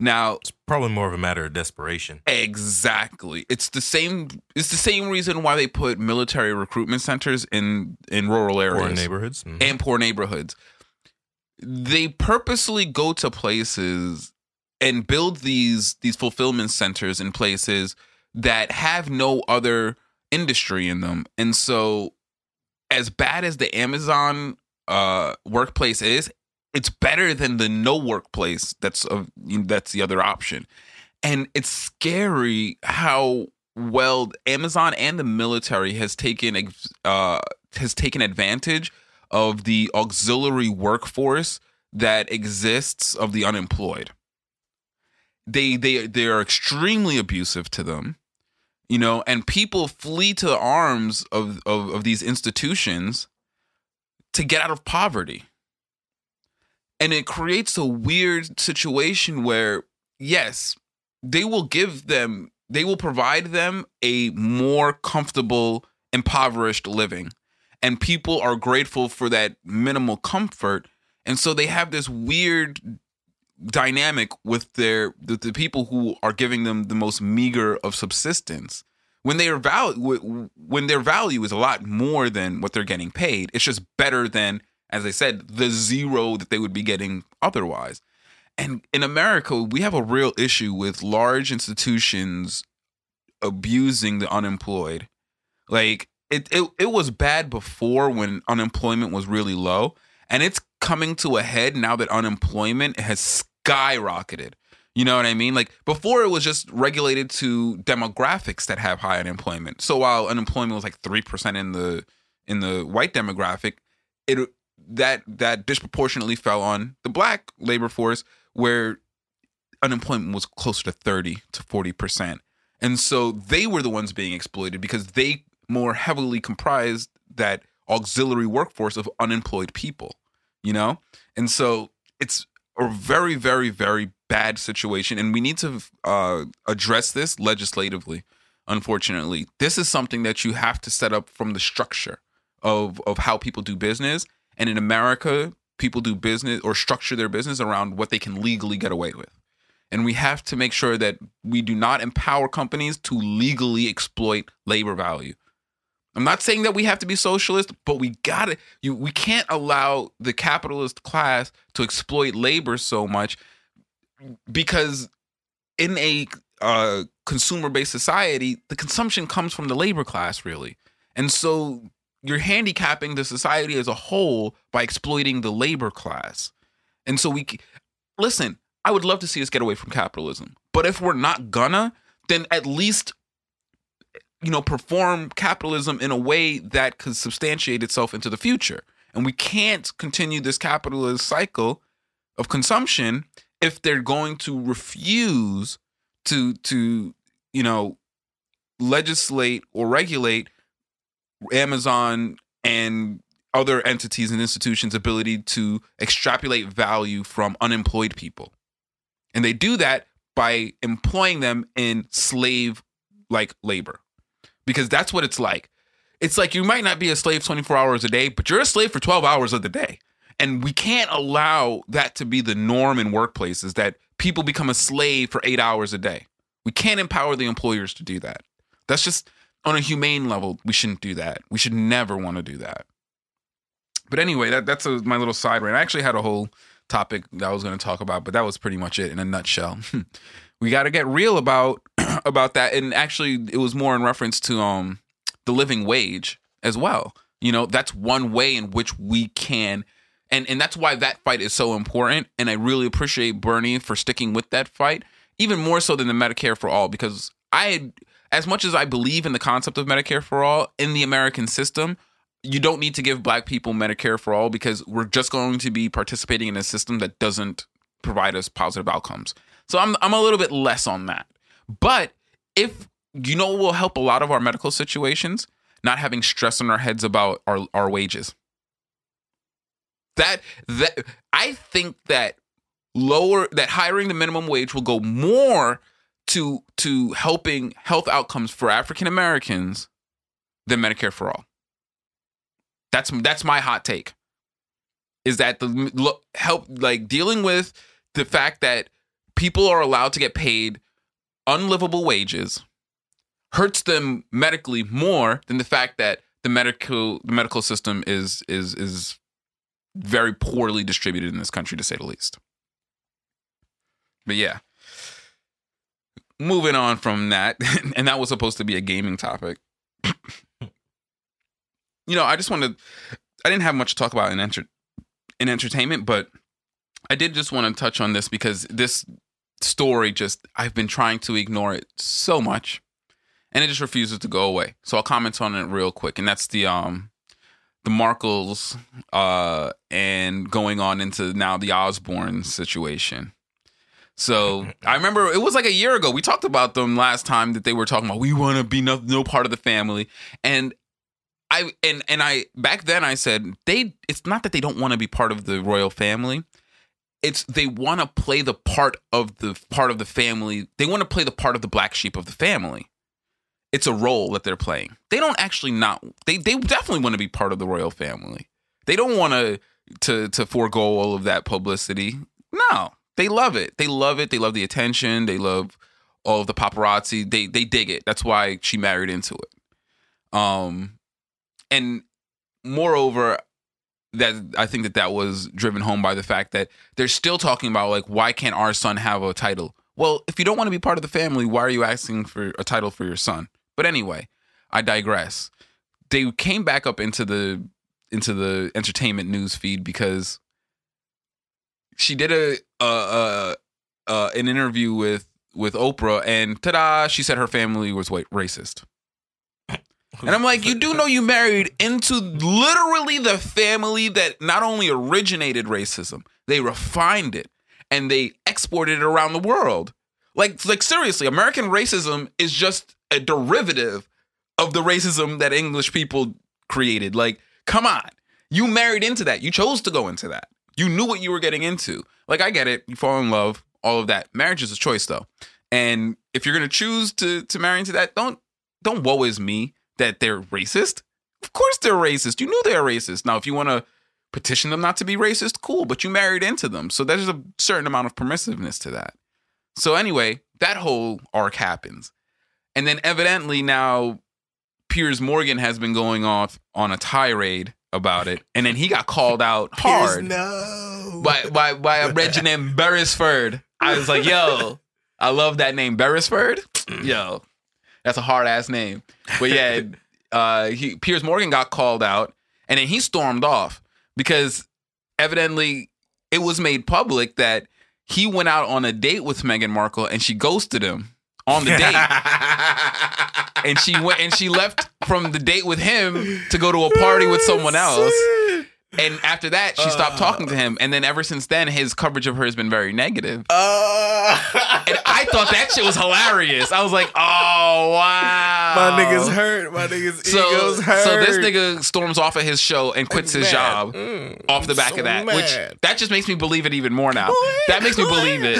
Speaker 2: now
Speaker 3: It's probably more of a matter of desperation.
Speaker 2: Exactly. It's the same. It's the same reason why they put military recruitment centers in in rural areas
Speaker 3: Poor neighborhoods. Mhm.
Speaker 2: and poor neighborhoods. They purposely go to places and build these these fulfillment centers in places that have no other industry in them. And so as bad as the Amazon uh workplace is, it's better than the no workplace that's uh, that's the other option. And it's scary how well Amazon and the military has taken uh has taken advantage of the auxiliary workforce that exists of the unemployed. They they they are extremely abusive to them, you know, and people flee to the arms of of, of these institutions to get out of poverty. And it creates a weird situation where, yes, they will give them, they will provide them a more comfortable, impoverished living. And people are grateful for that minimal comfort. And so they have this weird dynamic with their the, the people who are giving them the most meager of subsistence when they are value when their value is a lot more than what they're getting paid it's just better than as i said the zero that they would be getting otherwise and in america we have a real issue with large institutions abusing the unemployed like it, it it was bad before when unemployment was really low and it's coming to a head now that unemployment has skyrocketed you know what I mean? Like before, it was just regulated to demographics that have high unemployment. So while unemployment was like three percent in the in the white demographic, it that that disproportionately fell on the black labor force, where unemployment was closer to thirty to forty percent, and so they were the ones being exploited because they more heavily comprised that auxiliary workforce of unemployed people. You know, and so it's a very, very, very bad situation, and we need to uh, address this legislatively. Unfortunately, this is something that you have to set up from the structure of of how people do business. And in America, people do business or structure their business around what they can legally get away with. And we have to make sure that we do not empower companies to legally exploit labor value. I'm not saying that we have to be socialist, but we got you we can't allow the capitalist class to exploit labor so much because in a uh, consumer-based society, the consumption comes from the labor class really. And so you're handicapping the society as a whole by exploiting the labor class. And so we listen, I would love to see us get away from capitalism. But if we're not gonna, then at least you know, perform capitalism in a way that could substantiate itself into the future. And we can't continue this capitalist cycle of consumption if they're going to refuse to to you know legislate or regulate Amazon and other entities and institutions' ability to extrapolate value from unemployed people. And they do that by employing them in slave like labor because that's what it's like. It's like you might not be a slave 24 hours a day, but you're a slave for 12 hours of the day. And we can't allow that to be the norm in workplaces that people become a slave for eight hours a day. We can't empower the employers to do that. That's just on a humane level. We shouldn't do that. We should never want to do that. But anyway, that, that's a, my little side rant. I actually had a whole topic that I was going to talk about, but that was pretty much it in a nutshell. (laughs) we got to get real about (clears throat) about that and actually it was more in reference to um the living wage as well you know that's one way in which we can and and that's why that fight is so important and i really appreciate bernie for sticking with that fight even more so than the medicare for all because i as much as i believe in the concept of medicare for all in the american system you don't need to give black people medicare for all because we're just going to be participating in a system that doesn't provide us positive outcomes so I'm I'm a little bit less on that. But if you know will help a lot of our medical situations, not having stress on our heads about our, our wages. That that I think that lower that hiring the minimum wage will go more to to helping health outcomes for African Americans than Medicare for all. That's that's my hot take. Is that the help like dealing with the fact that people are allowed to get paid unlivable wages hurts them medically more than the fact that the medical the medical system is is is very poorly distributed in this country to say the least. But yeah. Moving on from that, (laughs) and that was supposed to be a gaming topic. (laughs) you know, I just wanted I didn't have much to talk about in enter in entertainment, but I did just want to touch on this because this story just I've been trying to ignore it so much and it just refuses to go away. So I'll comment on it real quick and that's the um the Markles uh and going on into now the Osbourne situation. So I remember it was like a year ago. We talked about them last time that they were talking about we want to be no, no part of the family, and I and and I back then I said they. It's not that they don't want to be part of the royal family it's they want to play the part of the part of the family. They want to play the part of the black sheep of the family. It's a role that they're playing. They don't actually not. They they definitely want to be part of the royal family. They don't want to to to forego all of that publicity. No, they love it. They love it. They love the attention. They love all of the paparazzi. They they dig it. That's why she married into it. Um, and moreover, that I think that that was driven home by the fact that they're still talking about like why can't our son have a title? Well, if you don't want to be part of the family, why are you asking for a title for your son? But anyway, I digress. They came back up into the into the entertainment news feed because she did a, an interview with with Oprah and ta-da, she said her family was white racist. And I'm like, you do know you married into literally the family that not only originated racism, they refined it and they exported it around the world. Like, like seriously, American racism is just a derivative of the racism that English people created. Like, come on. You married into that. You chose to go into that. You knew what you were getting into. Like I get it. You fall in love, all of that. Marriage is a choice though. And if you're gonna choose to to marry into that, don't don't woe is me that they're racist. Of course they're racist. You knew they're racist. Now if you wanna petition them not to be racist, cool, but you married into them. So there's a certain amount of permissiveness to that. So anyway, that whole arc happens. And then evidently now Piers Morgan has been going off on a tirade about it. And then he got called out (laughs) hard
Speaker 3: no.
Speaker 2: by, by, by a named (laughs) Beresford. I was like, yo, I love that name. Beresford? Yo, that's a hard ass name. But yeah, (laughs) uh, he, Piers Morgan got called out and then he stormed off because evidently it was made public that he went out on a date with Meghan Markle and she ghosted him on the date. (laughs) and she went and she left from the date with him to go to a party with someone else. And after that, she stopped talking to him. And then ever since then, his coverage of her has been very negative.
Speaker 3: Uh,
Speaker 2: And I thought that shit was hilarious. I was like, oh wow.
Speaker 3: my niggas hurt. My niggas
Speaker 2: So,
Speaker 3: egos hurt.
Speaker 2: so this nigga storms off of his show and quits his
Speaker 3: Mad.
Speaker 2: job
Speaker 3: Mm,
Speaker 2: off the back
Speaker 3: so
Speaker 2: of that,
Speaker 3: mad.
Speaker 2: which that just makes me believe it even more now. That makes me believe it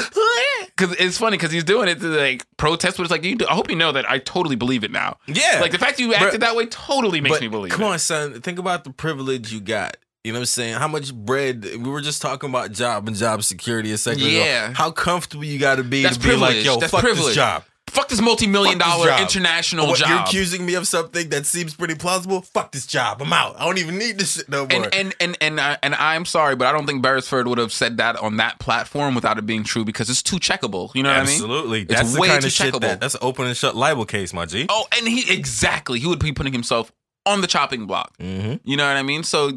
Speaker 2: because it's funny because he's doing it to like protest, but it's like you, I hope you know that I totally believe it now.
Speaker 3: Yeah.
Speaker 2: Like the fact you acted that way totally makes
Speaker 3: But
Speaker 2: me believe it.
Speaker 3: Come
Speaker 2: it.
Speaker 3: on, son. Think about the privilege you got. You know what I'm saying? How much bread? We were just talking about job and job security a second
Speaker 2: Yeah.
Speaker 3: ago. How comfortable you got to be
Speaker 2: That's
Speaker 3: to be like, yo,
Speaker 2: That's
Speaker 3: fuck
Speaker 2: privilege.
Speaker 3: this job.
Speaker 2: Fuck this multi-million
Speaker 3: Fuck this
Speaker 2: dollar
Speaker 3: job.
Speaker 2: international
Speaker 3: What, You're accusing me of something that seems pretty plausible. Fuck this job. I'm out. I don't even need this shit no more.
Speaker 2: and and and and, I, and I'm sorry, but I don't think Beresford would have said that on that platform without it being true because it's too checkable. You know what I mean?
Speaker 3: Absolutely.
Speaker 2: It's
Speaker 3: That's the
Speaker 2: way
Speaker 3: kind
Speaker 2: too
Speaker 3: of shit
Speaker 2: checkable.
Speaker 3: that that's an open and shut libel case, my G.
Speaker 2: Oh, and he exactly he would be putting himself on the chopping block.
Speaker 3: Mm-hmm.
Speaker 2: You know what I mean? So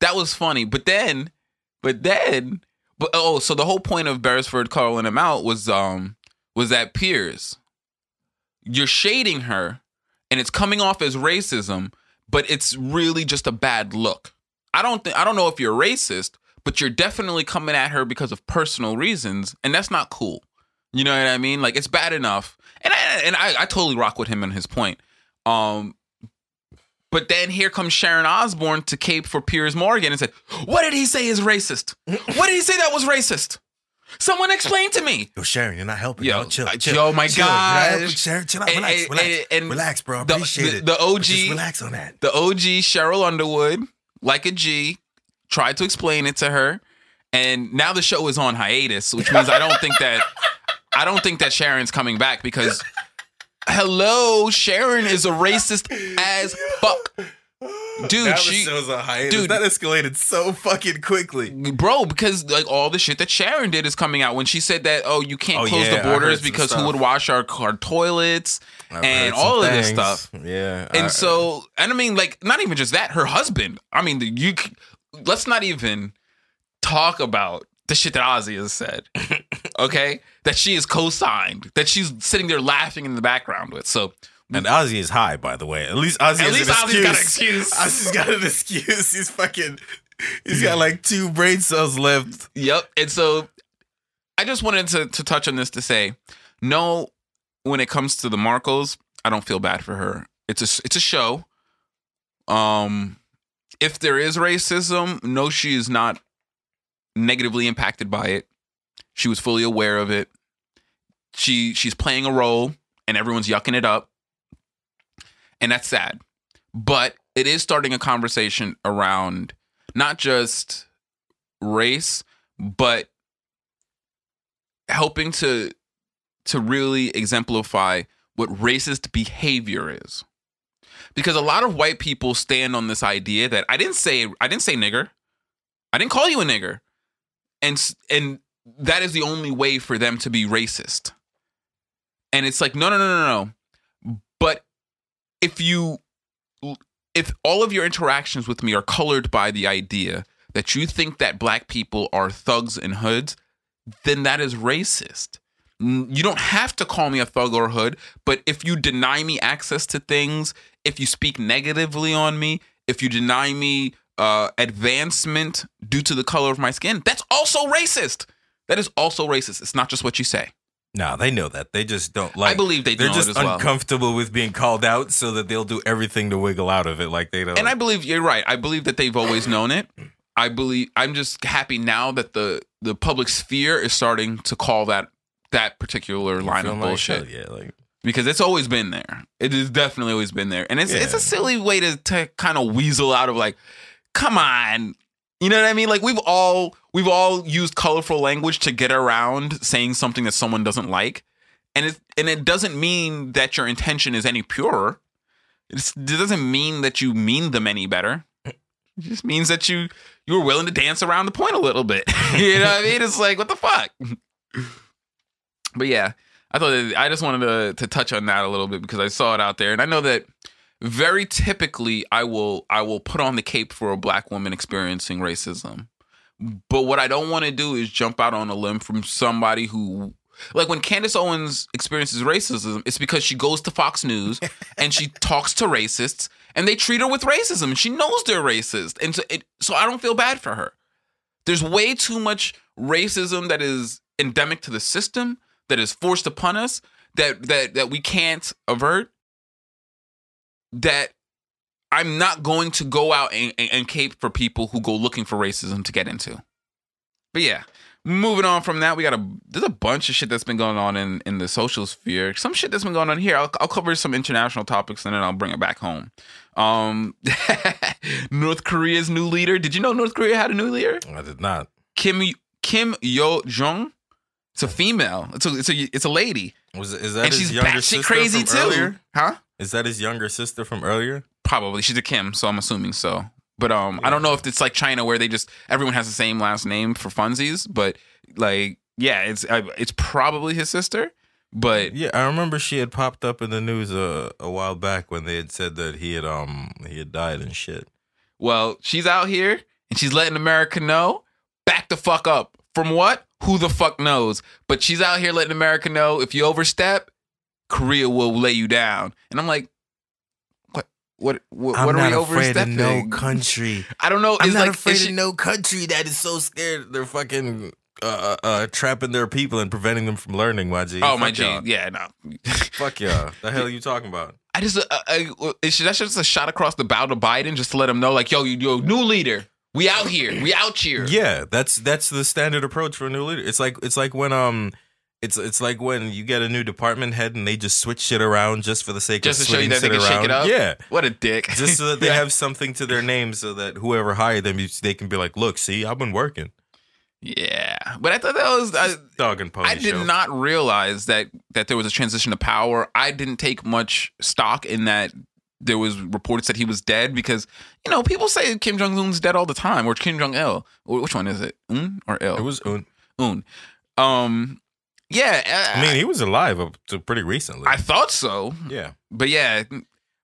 Speaker 2: that was funny. But then, but then, but oh, so the whole point of Beresford calling him out was um was that Piers, you're shading her, and it's coming off as racism, but it's really just a bad look. I don't think I don't know if you're racist, but you're definitely coming at her because of personal reasons, and that's not cool. You know what I mean? Like it's bad enough, and I and I, I totally rock with him on his point. Um, but then here comes Sharon Osbourne to cape for Piers Morgan and said, "What did he say is racist? What did he say that was racist? Someone explain to me."
Speaker 3: Yo, Sharon, you're not helping.
Speaker 2: Yo,
Speaker 3: Yo, chill, chill.
Speaker 2: yo, my. God.
Speaker 3: Sharon, chill out.
Speaker 2: And-
Speaker 3: Relax,
Speaker 2: and-
Speaker 3: relax, eh,
Speaker 2: and-
Speaker 3: relax, bro.
Speaker 2: the-
Speaker 3: Appreciate
Speaker 2: the-
Speaker 3: it.
Speaker 2: the OG
Speaker 3: Just relax on that.
Speaker 2: the OG Sheryl Underwood, like a G, tried to explain it to her, and now the show is on hiatus, which means I don't think that I don't think that Sharon's coming back because hello, Sharon is a racist as fuck. Dude,
Speaker 3: that
Speaker 2: she-
Speaker 3: was a hiatus.
Speaker 2: dude.
Speaker 3: that escalated so fucking quickly.
Speaker 2: Bro, because like all the shit that Sharon did is coming out when she said that oh you can't
Speaker 3: Oh,
Speaker 2: close
Speaker 3: yeah,
Speaker 2: the borders because who would wash our, our toilets
Speaker 3: I've
Speaker 2: and all of this stuff.
Speaker 3: Yeah,
Speaker 2: And
Speaker 3: I-
Speaker 2: so, and I mean, like, not even just that. Her husband. I mean, you. Let's not even talk about the shit that Ozzy has said. (laughs) Okay, that she is co-signed. That she's sitting there laughing in the background with. So,
Speaker 3: and Ozzy is high, by the way. At least Ozzy
Speaker 2: at
Speaker 3: has
Speaker 2: least
Speaker 3: an
Speaker 2: Ozzy's got an
Speaker 3: excuse.
Speaker 2: excuse. (laughs)
Speaker 3: Ozzy's got an excuse. He's fucking. He's got like two brain cells left.
Speaker 2: Yep. And so, I just wanted to to touch on this to say, no, when it comes to the Markles, I don't feel bad for her. It's a it's a show. Um, if there is racism, no, she is not negatively impacted by it. She was fully aware of it. She she's playing a role, and everyone's yucking it up, and that's sad. But it is starting a conversation around not just race, but helping to to really exemplify what racist behavior is. Because a lot of white people stand on this idea that I didn't say I didn't say nigger. I didn't call you a nigger. And and that is the only way for them to be racist. And it's like no no no no no. But if you if all of your interactions with me are colored by the idea that you think that black people are thugs and hoods, then that is racist. You don't have to call me a thug or a hood, but if you deny me access to things, if you speak negatively on me, if you deny me uh, advancement due to the color of my skin, that's also racist. That is also racist. It's not just what you say.
Speaker 3: No, they know that. They just don't like.
Speaker 2: I believe they
Speaker 3: They're
Speaker 2: know
Speaker 3: just
Speaker 2: it as well.
Speaker 3: uncomfortable with being called out, so that they'll do everything to wiggle out of it. Like they don't.
Speaker 2: And I believe you're right. I believe that they've always known it. I believe I'm just happy now that the the public sphere is starting to call that that particular line of
Speaker 3: like,
Speaker 2: bullshit
Speaker 3: yeah, like
Speaker 2: because it's always been there. It has definitely always been there, and it's it's a silly way to to kind of weasel out of like, come on, you know what I mean? Like we've all we've all used colorful language to get around saying something that someone doesn't like, and it and it doesn't mean that your intention is any purer. It's, it doesn't mean that you mean them any better. It just means that you you were willing to dance around the point a little bit. (laughs) you know what I mean? It's like what the fuck. (laughs) But yeah, I thought that, I just wanted to to touch on that a little bit because I saw it out there, and I know that very typically I will I will put on the cape for a black woman experiencing racism. But what I don't want to do is jump out on a limb from somebody who like when Candace Owens experiences racism, it's because she goes to Fox News (laughs) and she talks to racists and they treat her with racism and she knows they're racist. And so it so I don't feel bad for her. There's way too much racism that is endemic to the system that is forced upon us that that that we can't avert that I'm not going to go out and, and, and cape for people who go looking for racism to get into. But yeah, moving on from that, we got a there's a bunch of shit that's been going on in in the social sphere. Some shit that's been going on here. I'll, I'll cover some international topics and then I'll bring it back home. Um, (laughs) North Korea's new leader. Did you know North Korea had a new leader?
Speaker 3: I did not.
Speaker 2: Kim Kim Yo Jong. It's a female. It's a it's a it's a lady,
Speaker 3: Was is that
Speaker 2: and
Speaker 3: his
Speaker 2: she's
Speaker 3: younger sister
Speaker 2: crazy
Speaker 3: from
Speaker 2: too.
Speaker 3: earlier?
Speaker 2: Huh?
Speaker 3: Is that his younger sister from earlier?
Speaker 2: Probably. She's a Kim, so I'm assuming so. But um, I don't know if it's like China where they just everyone has the same last name for funsies. But like, yeah, it's I, it's probably his sister. But
Speaker 3: Yeah, I remember she had popped up in the news a a while back when they had said that he had um he had died and shit.
Speaker 2: well, she's out here and she's letting America know. Back the fuck up. From what? Who the fuck knows? But she's out here letting America know if you overstep, Korea will lay you down. And I'm like, what? What? What, what are we overstepping?
Speaker 3: country. (laughs)
Speaker 2: I don't know.
Speaker 3: I'm
Speaker 2: It's
Speaker 3: not
Speaker 2: like,
Speaker 3: afraid of no country that is so scared they're fucking uh, uh, uh, trapping their people and preventing them from learning. My G.
Speaker 2: Oh my
Speaker 3: Fuck
Speaker 2: G,
Speaker 3: y'all.
Speaker 2: yeah, no. (laughs)
Speaker 3: Fuck yeah. The hell are you talking about?
Speaker 2: I just, uh, I, is that's just a shot across the bow to Biden, just to let him know, like, yo, you, yo, new leader, we out here, we out here.
Speaker 3: Yeah, that's that's the standard approach for a new leader. It's like it's like when um it's it's like when you get a new department head and they just switch shit around just for the sake
Speaker 2: just
Speaker 3: of
Speaker 2: to show you they
Speaker 3: switching
Speaker 2: can
Speaker 3: shit
Speaker 2: shake it
Speaker 3: around.
Speaker 2: up.
Speaker 3: Yeah.
Speaker 2: what a dick.
Speaker 3: Just so that they (laughs)
Speaker 2: Yeah.
Speaker 3: have something to their name so that whoever hired them they can be like, "Look, see, I've been working."
Speaker 2: yeah, but I thought that was. I,
Speaker 3: Dog and pony
Speaker 2: I did
Speaker 3: show.
Speaker 2: not realize that that there was a transition of power. I didn't take much stock in that. There was reports that he was dead because you know people say Kim Jong Un's dead all the time or Kim Jong Il. Which one is it? Un or Il?
Speaker 3: It was un-
Speaker 2: Un. Um, yeah.
Speaker 3: I mean, he was alive up to pretty recently.
Speaker 2: I thought so,
Speaker 3: yeah.
Speaker 2: but yeah,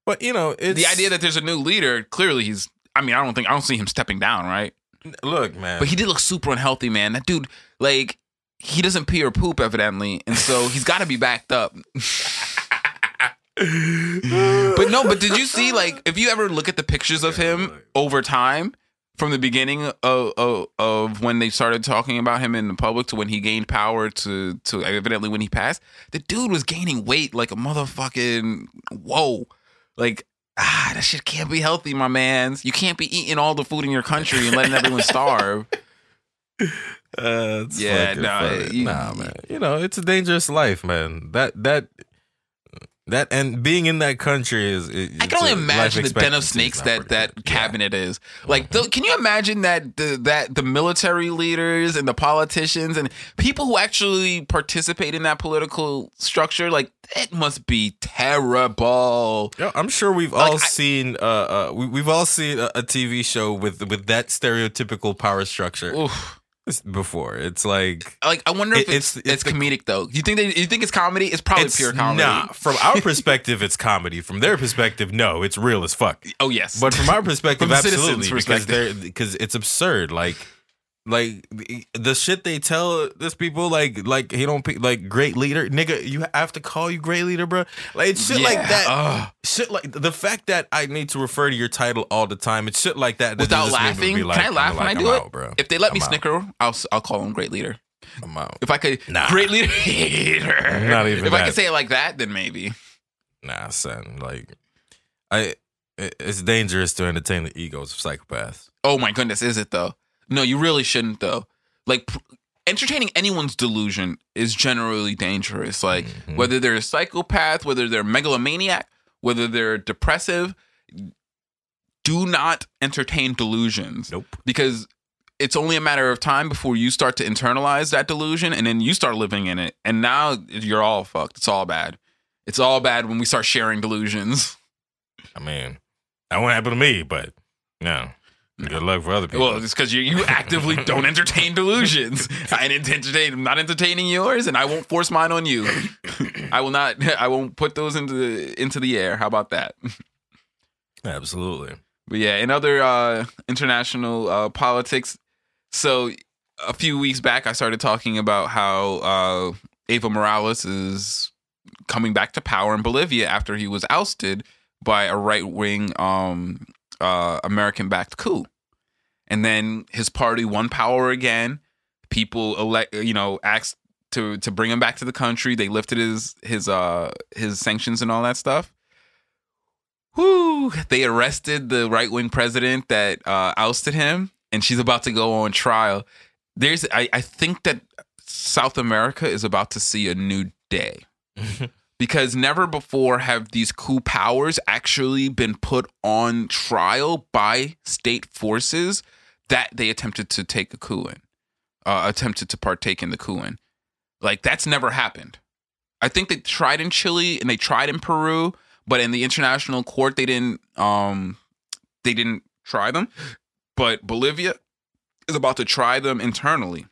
Speaker 3: But, you know, it's
Speaker 2: the idea that there's a new leader clearly he's i mean i don't think i don't see him stepping down right
Speaker 3: look, man.
Speaker 2: but he did look super unhealthy man that dude like he doesn't pee or poop evidently and so he's got to be backed up (laughs) but no but did you see like if you ever look at the pictures of him over time from the beginning of, of of when they started talking about him in the public to when he gained power to to evidently when he passed the dude was gaining weight like a motherfucking whoa like ah that shit can't be healthy my mans you can't be eating all the food in your country and letting everyone starve (laughs)
Speaker 3: Uh,
Speaker 2: Yeah, nah, you-
Speaker 3: nah, man. You know, it's a dangerous life, man. That that that and being in that country is. It,
Speaker 2: I can only imagine the den of snakes that that
Speaker 3: good. Yeah.
Speaker 2: cabinet is. Like, th- can you imagine that the that the military leaders and the politicians and people who actually participate in that political structure, like, it must be terrible.
Speaker 3: Yeah, I'm sure we've
Speaker 2: Like,
Speaker 3: all
Speaker 2: I-
Speaker 3: seen. Uh, uh, we, we've all seen a, a TV show with with that stereotypical power structure
Speaker 2: Oof.
Speaker 3: Before. It's like
Speaker 2: Like, I wonder if
Speaker 3: It-
Speaker 2: it's
Speaker 3: it's-
Speaker 2: it's,
Speaker 3: the-
Speaker 2: comedic though. You think they you think it's comedy? It's probably
Speaker 3: it's
Speaker 2: pure comedy.
Speaker 3: Nah, from our (laughs) perspective, it's comedy. From their perspective, no, it's real as fuck.
Speaker 2: Oh yes,
Speaker 3: But from our (laughs) perspective,
Speaker 2: From
Speaker 3: absolutely, because
Speaker 2: perspective.
Speaker 3: because it's absurd. Like, like the, shit they tell this people, like, like he don't like great leader, nigga. You have to call you great leader, bro. Like it's shit like that.
Speaker 2: ugh.
Speaker 3: Shit like the fact that I need to refer to your title all the time. It's shit like that. that
Speaker 2: without
Speaker 3: me
Speaker 2: laughing.
Speaker 3: like-
Speaker 2: Can I
Speaker 3: I'm
Speaker 2: laugh when
Speaker 3: like,
Speaker 2: I do
Speaker 3: I'm
Speaker 2: it?
Speaker 3: out, bro.
Speaker 2: If they let me
Speaker 3: I'm out.
Speaker 2: snicker, I'll I'll call him great leader.
Speaker 3: I'm out.
Speaker 2: If I could,
Speaker 3: Nah.
Speaker 2: great leader. (laughs)
Speaker 3: Not even
Speaker 2: If I could say it like that, then maybe.
Speaker 3: Nah, son. Like, I. It's dangerous to entertain the egos of psychopaths.
Speaker 2: Oh my goodness, is it though? No, you really shouldn't though. Like pr- entertaining anyone's delusion is generally dangerous. Like
Speaker 3: Mhm.
Speaker 2: whether they're a psychopath, whether they're megalomaniac, whether they're depressive, do not entertain delusions
Speaker 3: Nope.
Speaker 2: because it's only a matter of time before you start to internalize that delusion and then you start living in it. And now you're all fucked. It's all bad. It's all bad when we start sharing delusions.
Speaker 3: I mean, that won't happen to me, but no. Good luck for other people.
Speaker 2: Well, it's because you, you actively don't entertain delusions. I entertain. I'm not entertaining yours, and I won't force mine on you. I will not. (laughs) I won't put those into the into the air. How about that?
Speaker 3: Absolutely.
Speaker 2: But yeah, in other uh, international uh, politics, so a few weeks back, I started talking about how uh, Evo Morales is coming back to power in Bolivia after he was ousted by a right wing um, uh, American backed coup. And then his party won power again. People elect, you know, asked to to bring him back to the country. They lifted his his uh his sanctions and all that stuff. Whoo! They arrested the right wing president that uh, ousted him, and she's about to go on trial. There's, I, I think that South America is about to see a new day (laughs) because never before have these coup powers actually been put on trial by state forces that they attempted to take a coup in, uh, attempted to partake in the coup in. Like that's never happened. I think they tried in Chile and they tried in Peru, but in the international court they didn't um they didn't try them. But Bolivia is about to try them internally.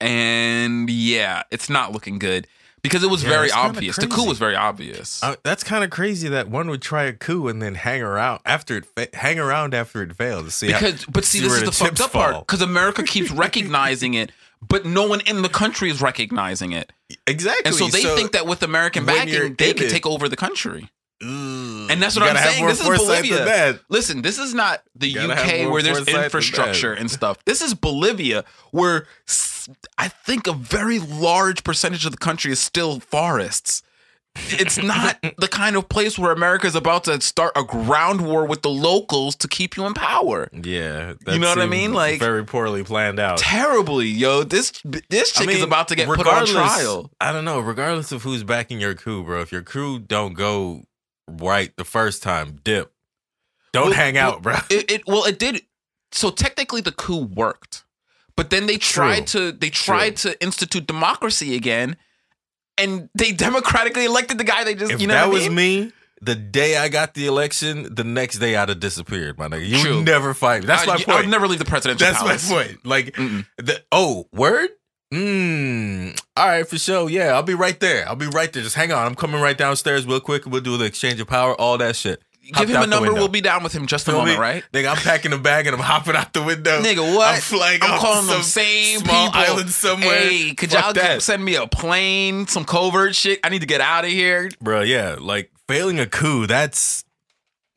Speaker 2: And yeah, it's not looking good because it was
Speaker 3: Yeah,
Speaker 2: very obvious. The coup was very obvious.
Speaker 3: Uh, that's kind of crazy that one would try a coup and then hang around after it fa- hang around after it fails to see how-
Speaker 2: because but see,
Speaker 3: see
Speaker 2: this is
Speaker 3: the
Speaker 2: the fucked up part because America keeps (laughs) recognizing it, but no one in the country is recognizing it.
Speaker 3: exactly.
Speaker 2: And so they think that with American backing, they can take over the country.
Speaker 3: and
Speaker 2: And that's what I'm saying. This is Bolivia. Listen, this is not the
Speaker 3: You gotta have
Speaker 2: UK where there's infrastructure and stuff. This is Bolivia where I think a very large percentage of the country is still forests. It's not (laughs) the kind of place where America is about to start a ground war with the locals to keep you in power.
Speaker 3: Yeah,
Speaker 2: You know what I mean? Like-
Speaker 3: very poorly planned out.
Speaker 2: Terribly, yo. This this
Speaker 3: I
Speaker 2: chick is about to get put on trial.
Speaker 3: I don't know. Regardless of who's backing your coup, bro, if your crew don't go right the first time, dip. Don't
Speaker 2: Well,
Speaker 3: hang
Speaker 2: well,
Speaker 3: out, bro.
Speaker 2: It, it well, it did. So technically, the coup worked, but then they tried to they tried to institute democracy again, and they (laughs) democratically elected the guy they just
Speaker 3: if
Speaker 2: you know
Speaker 3: that
Speaker 2: what I
Speaker 3: was
Speaker 2: mean?
Speaker 3: me, the day I got the election, the next day I'd have disappeared, my nigga. You
Speaker 2: True.
Speaker 3: would never fight me. That's
Speaker 2: I,
Speaker 3: my
Speaker 2: I'd never leave the presidential
Speaker 3: That's
Speaker 2: palace.
Speaker 3: my point. Like, the, oh, word? Mm, all right, for sure. Yeah, I'll be right there. I'll be right there. Just hang on. I'm coming right downstairs real quick. We'll do the exchange of power, all that shit.
Speaker 2: Give him a number. We'll be down with him just a moment,
Speaker 3: me?
Speaker 2: right?
Speaker 3: Nigga, I'm packing a bag and I'm (laughs) hopping out the window.
Speaker 2: Nigga, what?
Speaker 3: I'm flying
Speaker 2: I'm calling
Speaker 3: to
Speaker 2: them
Speaker 3: some
Speaker 2: same
Speaker 3: small
Speaker 2: people.
Speaker 3: island somewhere.
Speaker 2: Hey, could
Speaker 3: Fuck
Speaker 2: y'all
Speaker 3: that.
Speaker 2: send me a plane, some covert shit? I need to get out of here.
Speaker 3: Bro, yeah, like failing a coup, that's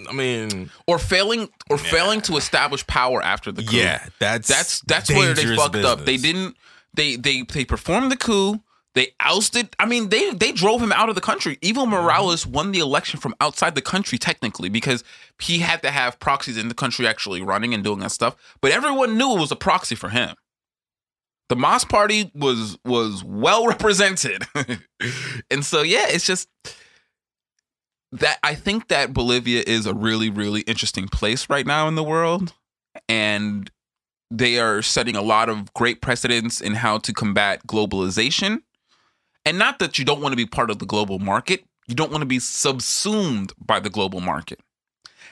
Speaker 3: I mean,
Speaker 2: Or failing, or failing to establish power after the coup.
Speaker 3: yeah, that's
Speaker 2: That's that's where they fucked up. They didn't. They they they performed the coup. They ousted. I mean, they they drove him out of the country.
Speaker 3: Mm-hmm.
Speaker 2: Evo Morales won the election from outside the country technically because he had to have proxies in the country actually running and doing that stuff. But everyone knew it was a proxy for him. The MAS Party was was well (laughs) represented, (laughs) and so yeah, it's just that I think that Bolivia is a really really interesting place right now in the world, and they are setting a lot of great precedents in how to combat globalization. And not that you don't want to be part of the global market, you don't want to be subsumed by the global market.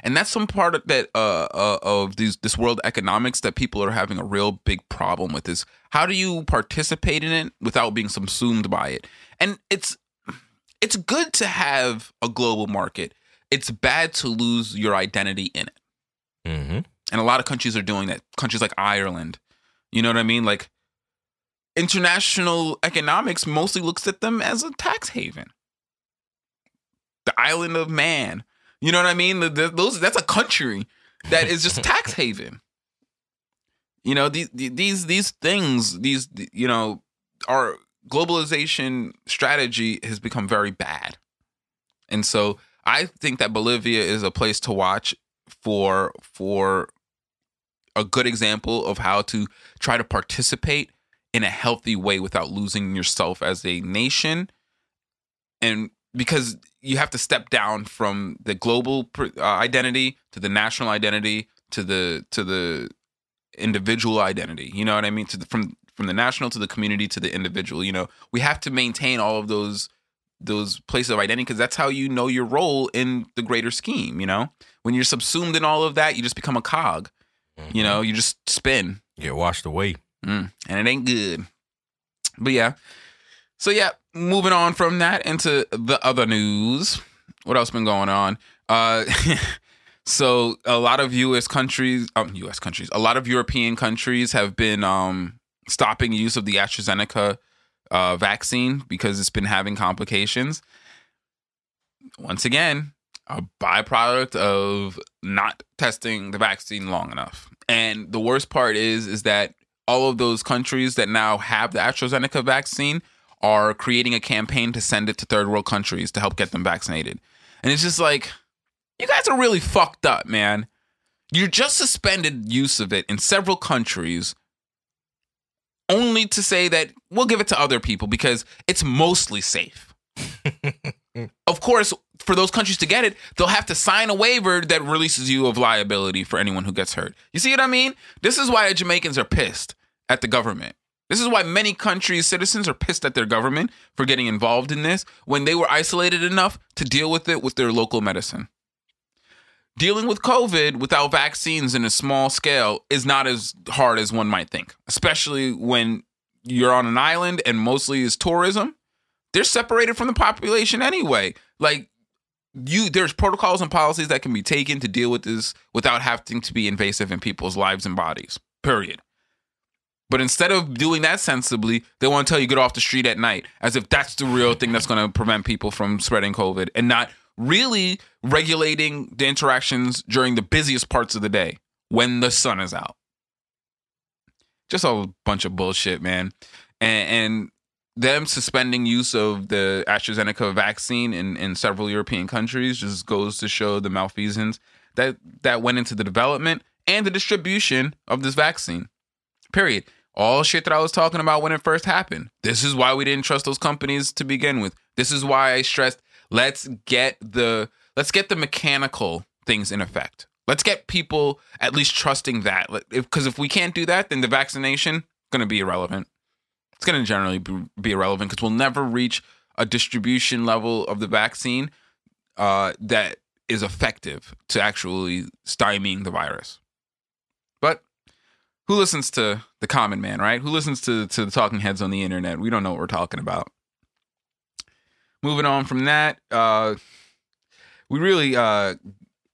Speaker 2: And that's some part of that uh, uh, of these this world economics that people are having a real big problem with is how do you participate in it without being subsumed by it? And it's it's good to have a global market. It's bad to lose your identity in it.
Speaker 3: hmm
Speaker 2: And a lot of countries are doing that. Countries like Ireland. You know what I mean? Like international economics mostly looks at them as a tax haven. The island of man. You know what I mean? The, the- those that's a country that is just (laughs) tax haven. You know, these these these things, these you know, our globalization strategy has become very bad. And so I think that Bolivia is a place to watch for for a good example of how to try to participate in a healthy way without losing yourself as a nation. And because you have to step down from the global uh, identity to the national identity to the to the individual identity you know what i mean? To the, from from the national to the community to the individual you know? We have to maintain all of those those places of identity because that's how you know your role in the greater scheme you know? When you're subsumed in all of that you just become a cog
Speaker 3: Mm-hmm.
Speaker 2: you know? You just spin.
Speaker 3: Get washed away.
Speaker 2: Mm, and it ain't good. But yeah. So yeah, moving on from that into the other news. What else been going on? Uh (laughs) so a lot of US countries, um US countries, a lot of European countries have been um stopping use of the AstraZeneca uh vaccine because it's been having complications. Once again, a byproduct of not testing the vaccine long enough. And the worst part is is that all of those countries that now have the AstraZeneca vaccine are creating a campaign to send it to third world countries to help get them vaccinated. And it's just like you guys are really fucked up, man. You just suspended use of it in several countries only to say that we'll give it to other people because it's mostly safe. (laughs) of course, for those countries to get it, they'll have to sign a waiver that releases you of liability for anyone who gets hurt. You see what I mean? This is why Jamaicans are pissed at the government. This is why many countries' citizens are pissed at their government for getting involved in this when they were isolated enough to deal with it with their local medicine. Dealing with COVID without vaccines in a small scale is not as hard as one might think, especially when you're on an island and mostly is tourism. They're separated from the population anyway. Like you there's protocols and policies that can be taken to deal with this without having to be invasive in people's lives and bodies. Period. But instead of doing that sensibly, they want to tell you get off the street at night as if that's the real thing that's going to prevent people from spreading COVID and not really regulating the interactions during the busiest parts of the day when the sun is out. Just a bunch of bullshit, man. And, and them suspending use of the AstraZeneca vaccine in, in several European countries just goes to show the malfeasance that that went into the development and the distribution of this vaccine. Period. All shit that I was talking about when it first happened. This is why we didn't trust those companies to begin with. This is why I stressed let's get the let's get the mechanical things in effect. Let's get people at least trusting that. Because if, if we can't do that, then the vaccination going to be irrelevant it's going to generally be, irrelevant because we'll never reach a distribution level of the vaccine uh, that is effective to actually stymieing the virus. But who listens to the common man, right? Who listens to, to the talking heads on the internet? We don't know what we're talking about. Moving on from that, uh, we really, uh,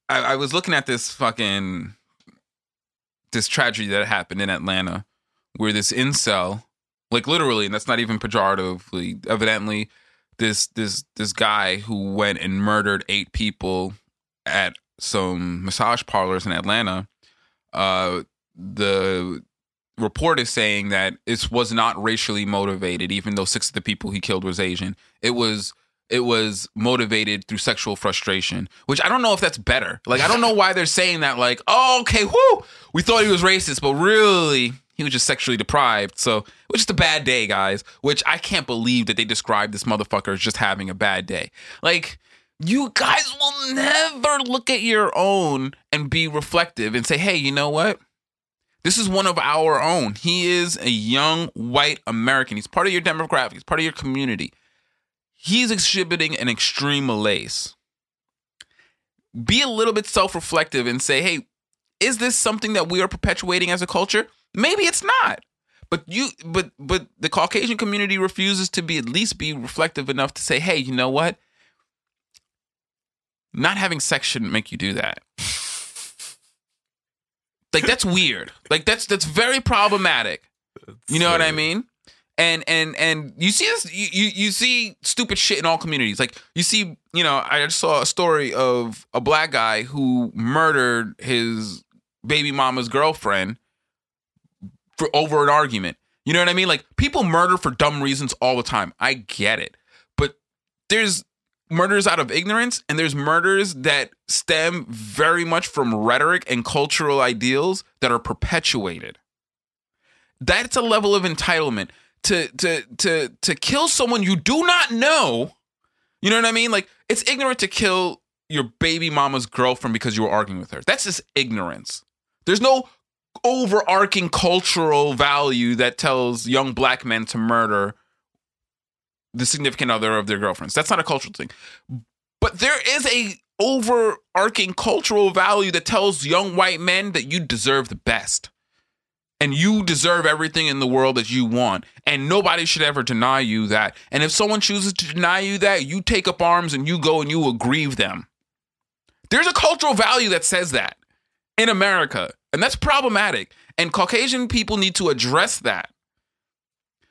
Speaker 2: I, I was looking at this fucking, this tragedy that happened in Atlanta where this incel like literally, and that's not even pejoratively. Evidently, this this this guy who went and murdered eight people at some massage parlors in Atlanta. Uh, the report is saying that it was not racially motivated, even though six of the people he killed was Asian. It was it was motivated through sexual frustration, which I don't know if that's better. Like I don't know why they're saying that. Like, oh, okay, whoo, we thought he was racist, but really he was just sexually deprived. So it was just a bad day, guys. Which I can't believe that they described this motherfucker as just having a bad day. Like, you guys will never look at your own and be reflective and say, hey, you know what? This is one of our own. He is a young white American. He's part of your demographic, he's part of your community. He's exhibiting an extreme malaise. Be a little bit self reflective and say, hey, is this something that we are perpetuating as a culture? Maybe it's not. But you but but the Caucasian community refuses to be at least be reflective enough to say, "Hey, you know what? Not having sex shouldn't make you do that." (laughs) like that's weird. Like that's that's very problematic. You know what I mean? And and and you see this you, you you see stupid shit in all communities. Like you see, you know, I just saw a story of a black guy who murdered his baby mama's girlfriend for over an argument. You know what I mean? Like people murder for dumb reasons all the time. I get it. But there's murders out of ignorance and there's murders that stem very much from rhetoric and cultural ideals that are perpetuated. That's a level of entitlement to to to to kill someone you do not know. You know what I mean? Like it's ignorant to kill your baby mama's girlfriend because you were arguing with her. That's just ignorance. There's no overarching cultural value that tells young black men to murder the significant other of their girlfriends. That's not a cultural thing. But there is a overarching cultural value that tells young white men that you deserve the best. And you deserve everything in the world that you want. And nobody should ever deny you that. And if someone chooses to deny you that, you take up arms and you go and you aggrieve them. There's a cultural value that says that in America. And that's problematic. And Caucasian people need to address that.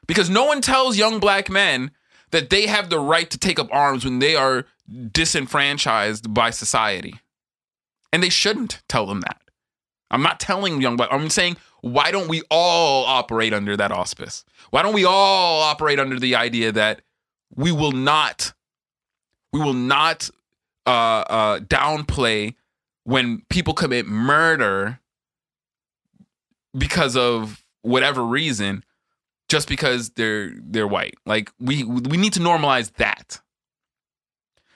Speaker 2: Because no one tells young black men that they have the right to take up arms when they are disenfranchised by society. And they shouldn't tell them that. I'm not telling young black, I'm saying, why don't we all operate under that auspice? Why don't we all operate under the idea that we will not, we will not uh, uh, downplay when people commit murder because of whatever reason just because they're they're white. Like we we need to normalize that.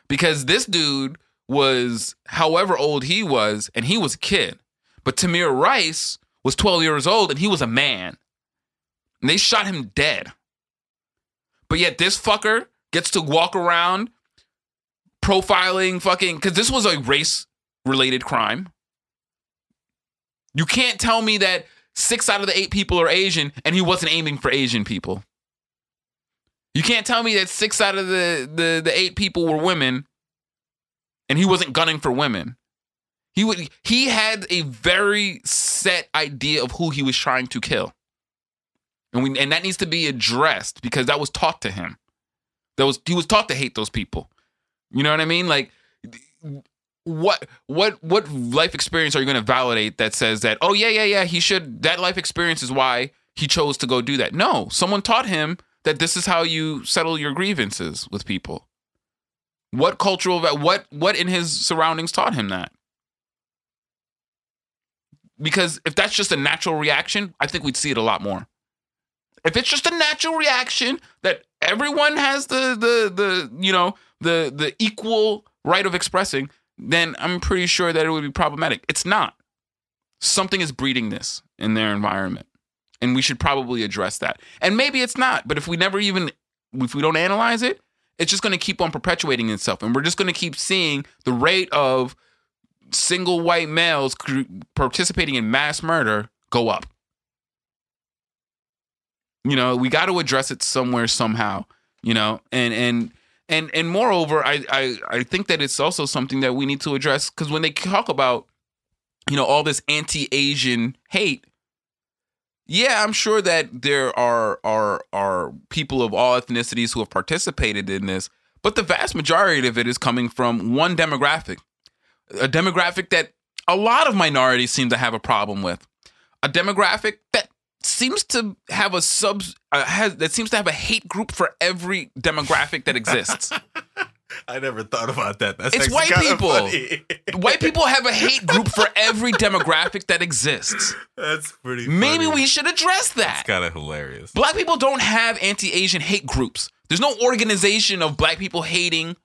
Speaker 2: Because this dude was however old he was and he was a kid. But Tamir Rice was 12 years old and he was a man. And they shot him dead. But yet this fucker gets to walk around profiling fucking cuz this was a race related crime. You can't tell me that six out of the eight people are Asian and he wasn't aiming for Asian people. You can't tell me that six out of the, the, the eight people were women and he wasn't gunning for women. He would he had a very set idea of who he was trying to kill. And we and that needs to be addressed because that was taught to him. That was he was taught to hate those people. You know what I mean? Like what what what life experience are you going to validate that says that oh yeah yeah yeah he should that life experience is why he chose to go do that? No someone taught him that this is how you settle your grievances with people. What cultural what what in his surroundings taught him that? Because if that's just a natural reaction i think we'd see it a lot more. If it's just a natural reaction that everyone has the the the you know the the equal right of expressing then I'm pretty sure that it would be problematic. It's not. Something is breeding this in their environment. And we should probably address that. And maybe it's not, but if we never even if we don't analyze it, it's just going to keep on perpetuating itself and we're just going to keep seeing the rate of single white males participating in mass murder go up. You know, we got to address it somewhere somehow, you know, and and and and moreover, I I, I think that it's also something that we need to address because when they talk about you know all this anti-Asian hate, yeah, I'm sure that there are are are people of all ethnicities who have participated in this, but the vast majority of it is coming from one demographic, a demographic that a lot of minorities seem to have a problem with, a demographic that seems to have a sub uh, has that seems to have a hate group for every demographic that exists. (laughs)
Speaker 3: I never thought about that. That's
Speaker 2: it's white people. white (laughs) people have a hate group for every demographic that exists.
Speaker 3: That's pretty.
Speaker 2: Maybe we should address that.
Speaker 3: That's kind of hilarious.
Speaker 2: Black people don't have anti-Asian hate groups. There's no organization of black people hating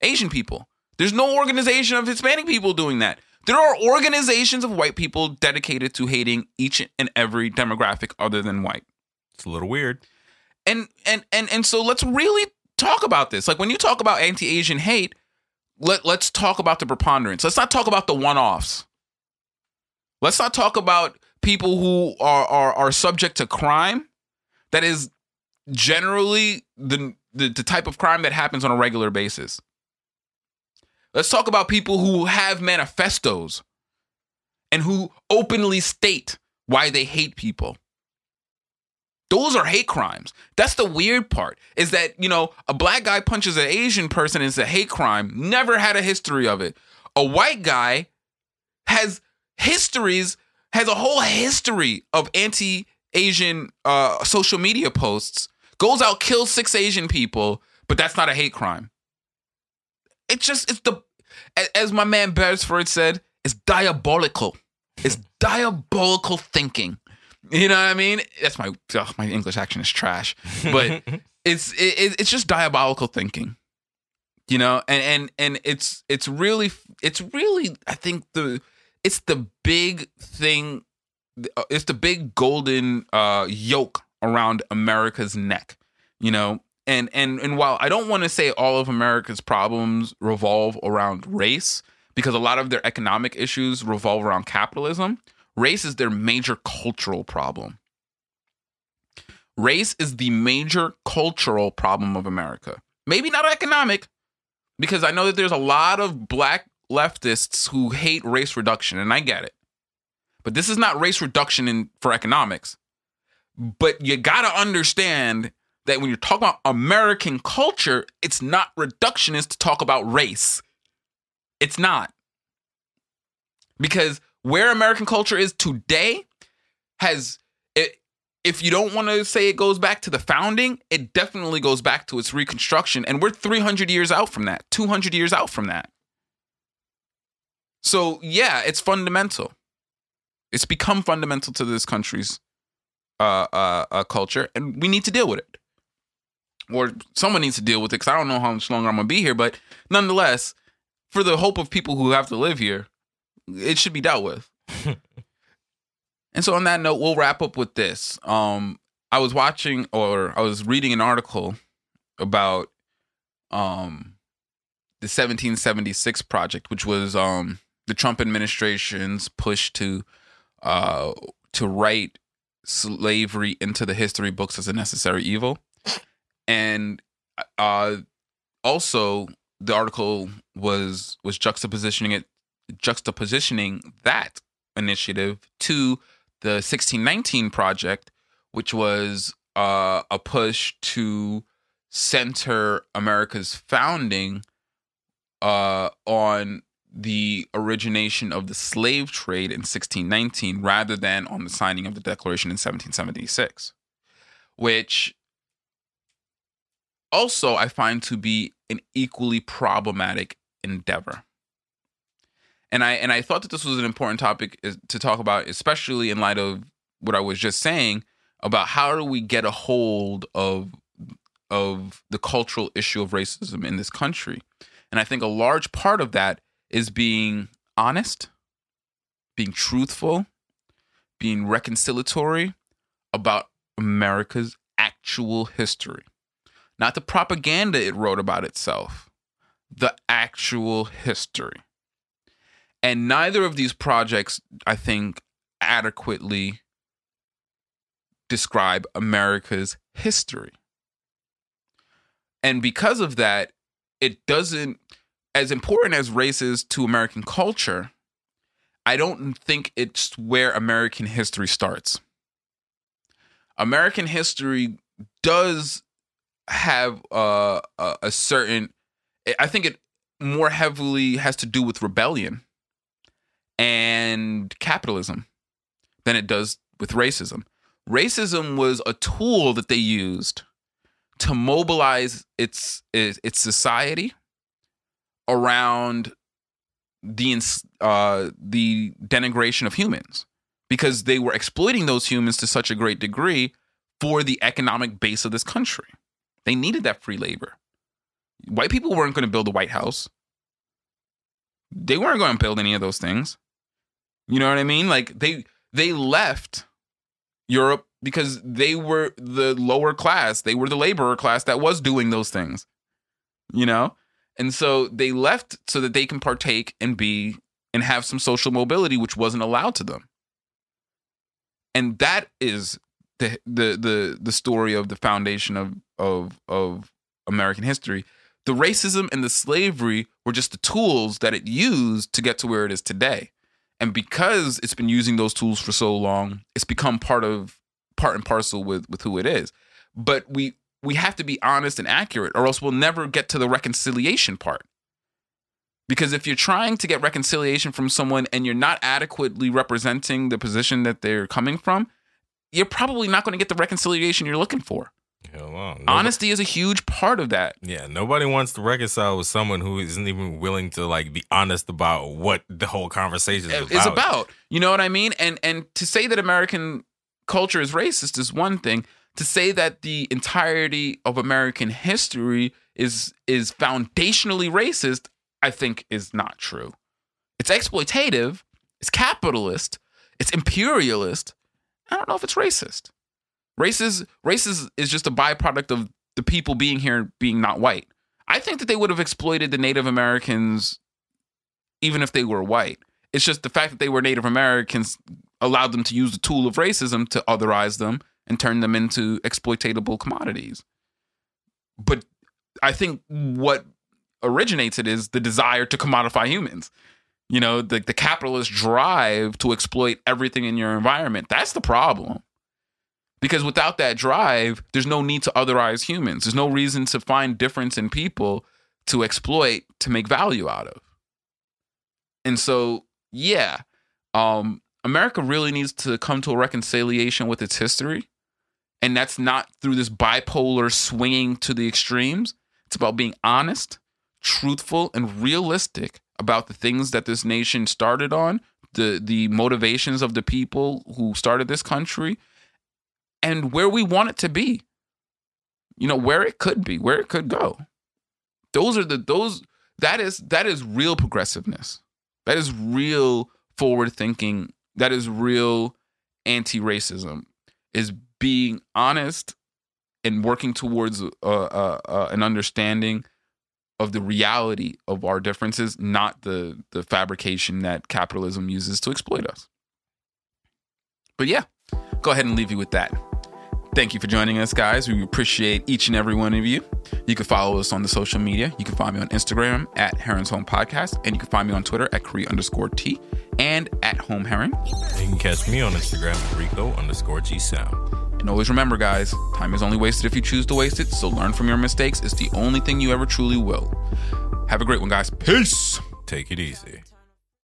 Speaker 2: Asian people. There's no organization of Hispanic people doing that. There are organizations of white people dedicated to hating each and every demographic other than white.
Speaker 3: It's a little weird.
Speaker 2: And and and and so let's really talk about this. Like when you talk about anti-Asian hate, let let's talk about the preponderance. Let's not talk about the one-offs. Let's not talk about people who are are are subject to crime that is generally the the, the type of crime that happens on a regular basis. Let's talk about people who have manifestos and who openly state why they hate people. Those are hate crimes. That's the weird part is that, you know, a black guy punches an Asian person it's a hate crime, never had a history of it. A white guy has histories, has a whole history of anti Asian uh, social media posts, goes out, kills six Asian people, but that's not a hate crime it's just it's the as my man Beresford said, it's diabolical. It's (laughs) diabolical thinking. You know what I mean? That's my my English action is trash, but (laughs) it's it, it- it's just diabolical thinking. You know, and and and it's it's really it's really I think the it's the big thing. uh, It's the big golden uh, yoke around America's neck. You know, and and and while I don't want to say all of America's problems revolve around race, because a lot of their economic issues revolve around capitalism, race is their major cultural problem. Race is the major cultural problem of America. Maybe not economic, because I know that there's a lot of black leftists who hate race reduction, and I get it. But this is not race reduction in for economics. But you gotta understand that when you're talking about American culture, it's not reductionist to talk about race. It's not. Because where American culture is today has it if you don't want to say it goes back to the founding, it definitely goes back to its reconstruction and we're 300 years out from that, 200 years out from that. So, yeah, it's fundamental. It's become fundamental to this country's uh, uh, uh, culture, and we need to deal with it. Or someone needs to deal with it because I don't know how much longer I'm gonna be here. But nonetheless, for the hope of people who have to live here, it should be dealt with. (laughs) and so, on that note, we'll wrap up with this. Um, I was watching or I was reading an article about um, the 1776 project, which was um, the Trump administration's push to uh, to write slavery into the history books as a necessary evil. And uh, also, the article was was juxtapositioning it, juxtapositioning that initiative to the 1619 project, which was uh, a push to center America's founding uh, on the origination of the slave trade in 1619 rather than on the signing of the Declaration in 1776, which also I find to be an equally problematic endeavor. And I and I thought that this was an important topic to talk about, especially in light of what I was just saying about how do we get a hold of of the cultural issue of racism in this country. And I think a large part of that is being honest, being truthful, being reconciliatory about America's actual history. Not the propaganda it wrote about itself, the actual history. And neither of these projects, I think, adequately describe America's history. And because of that, it doesn't, as important as race is to American culture, I don't think it's where American history starts. American history does have uh, a, a certain, I think it more heavily has to do with rebellion and capitalism than it does with racism. Racism was a tool that they used to mobilize its its, its society around the uh, the denigration of humans because they were exploiting those humans to such a great degree for the economic base of this country. They needed that free labor. White people weren't going to build the White House. They weren't going to build any of those things. You know what I mean? Like they they left Europe because they were the lower class. They were the laborer class that was doing those things. You know? And so they left so that they can partake and be and have some social mobility which wasn't allowed to them. And that is the the the the story of the foundation of of of American history. The racism and the slavery were just the tools that it used to get to where it is today. And because it's been using those tools for so long, it's become part of part and parcel with with who it is. But we we have to be honest and accurate, or else we'll never get to the reconciliation part. Because if you're trying to get reconciliation from someone and you're not adequately representing the position that they're coming from, you're probably not going to get the reconciliation you're looking for.
Speaker 3: Hell on. Nobody-
Speaker 2: Honesty is a huge part of that.
Speaker 3: Yeah, nobody wants to reconcile with someone who isn't even willing to like be honest about what the whole conversation is about.
Speaker 2: is about. You know what I mean? And and to say that American culture is racist is one thing. To say that the entirety of American history is is foundationally racist, I think is not true. It's exploitative, it's capitalist, it's imperialist. I don't know if it's racist. Racist racist is just a byproduct of the people being here being not white. I think that they would have exploited the Native Americans even if they were white. It's just the fact that they were Native Americans allowed them to use the tool of racism to otherize them and turn them into exploitable commodities. But I think what originates it is the desire to commodify humans. You know, the, the capitalist drive to exploit everything in your environment. That's the problem. Because without that drive, there's no need to otherize humans. There's no reason to find difference in people to exploit to make value out of. And so, yeah, um, America really needs to come to a reconciliation with its history. And that's not through this bipolar swinging to the extremes. It's about being honest, truthful, and realistic about the things that this nation started on, the the motivations of the people who started this country, and where we want it to be. You know, where it could be, where it could go. Those are the those that is that is real progressiveness. That is real forward thinking. That is real anti-racism. Is being honest and working towards uh, uh, uh, an understanding of the reality of our differences, not the the fabrication that capitalism uses to exploit us. But yeah, go ahead and leave you with that. Thank you for joining us, guys. We appreciate each and every one of you. You can follow us on the social media. You can find me on Instagram at Heron's Home Podcast, and you can find me on Twitter at Cree underscore T and at Home Heron.
Speaker 3: You can catch me on Instagram at Rico underscore G Sound.
Speaker 2: And always remember, guys, time is only wasted if you choose to waste it. So learn from your mistakes. It's the only thing you ever truly will. Have a great one, guys. Peace.
Speaker 3: Take it easy.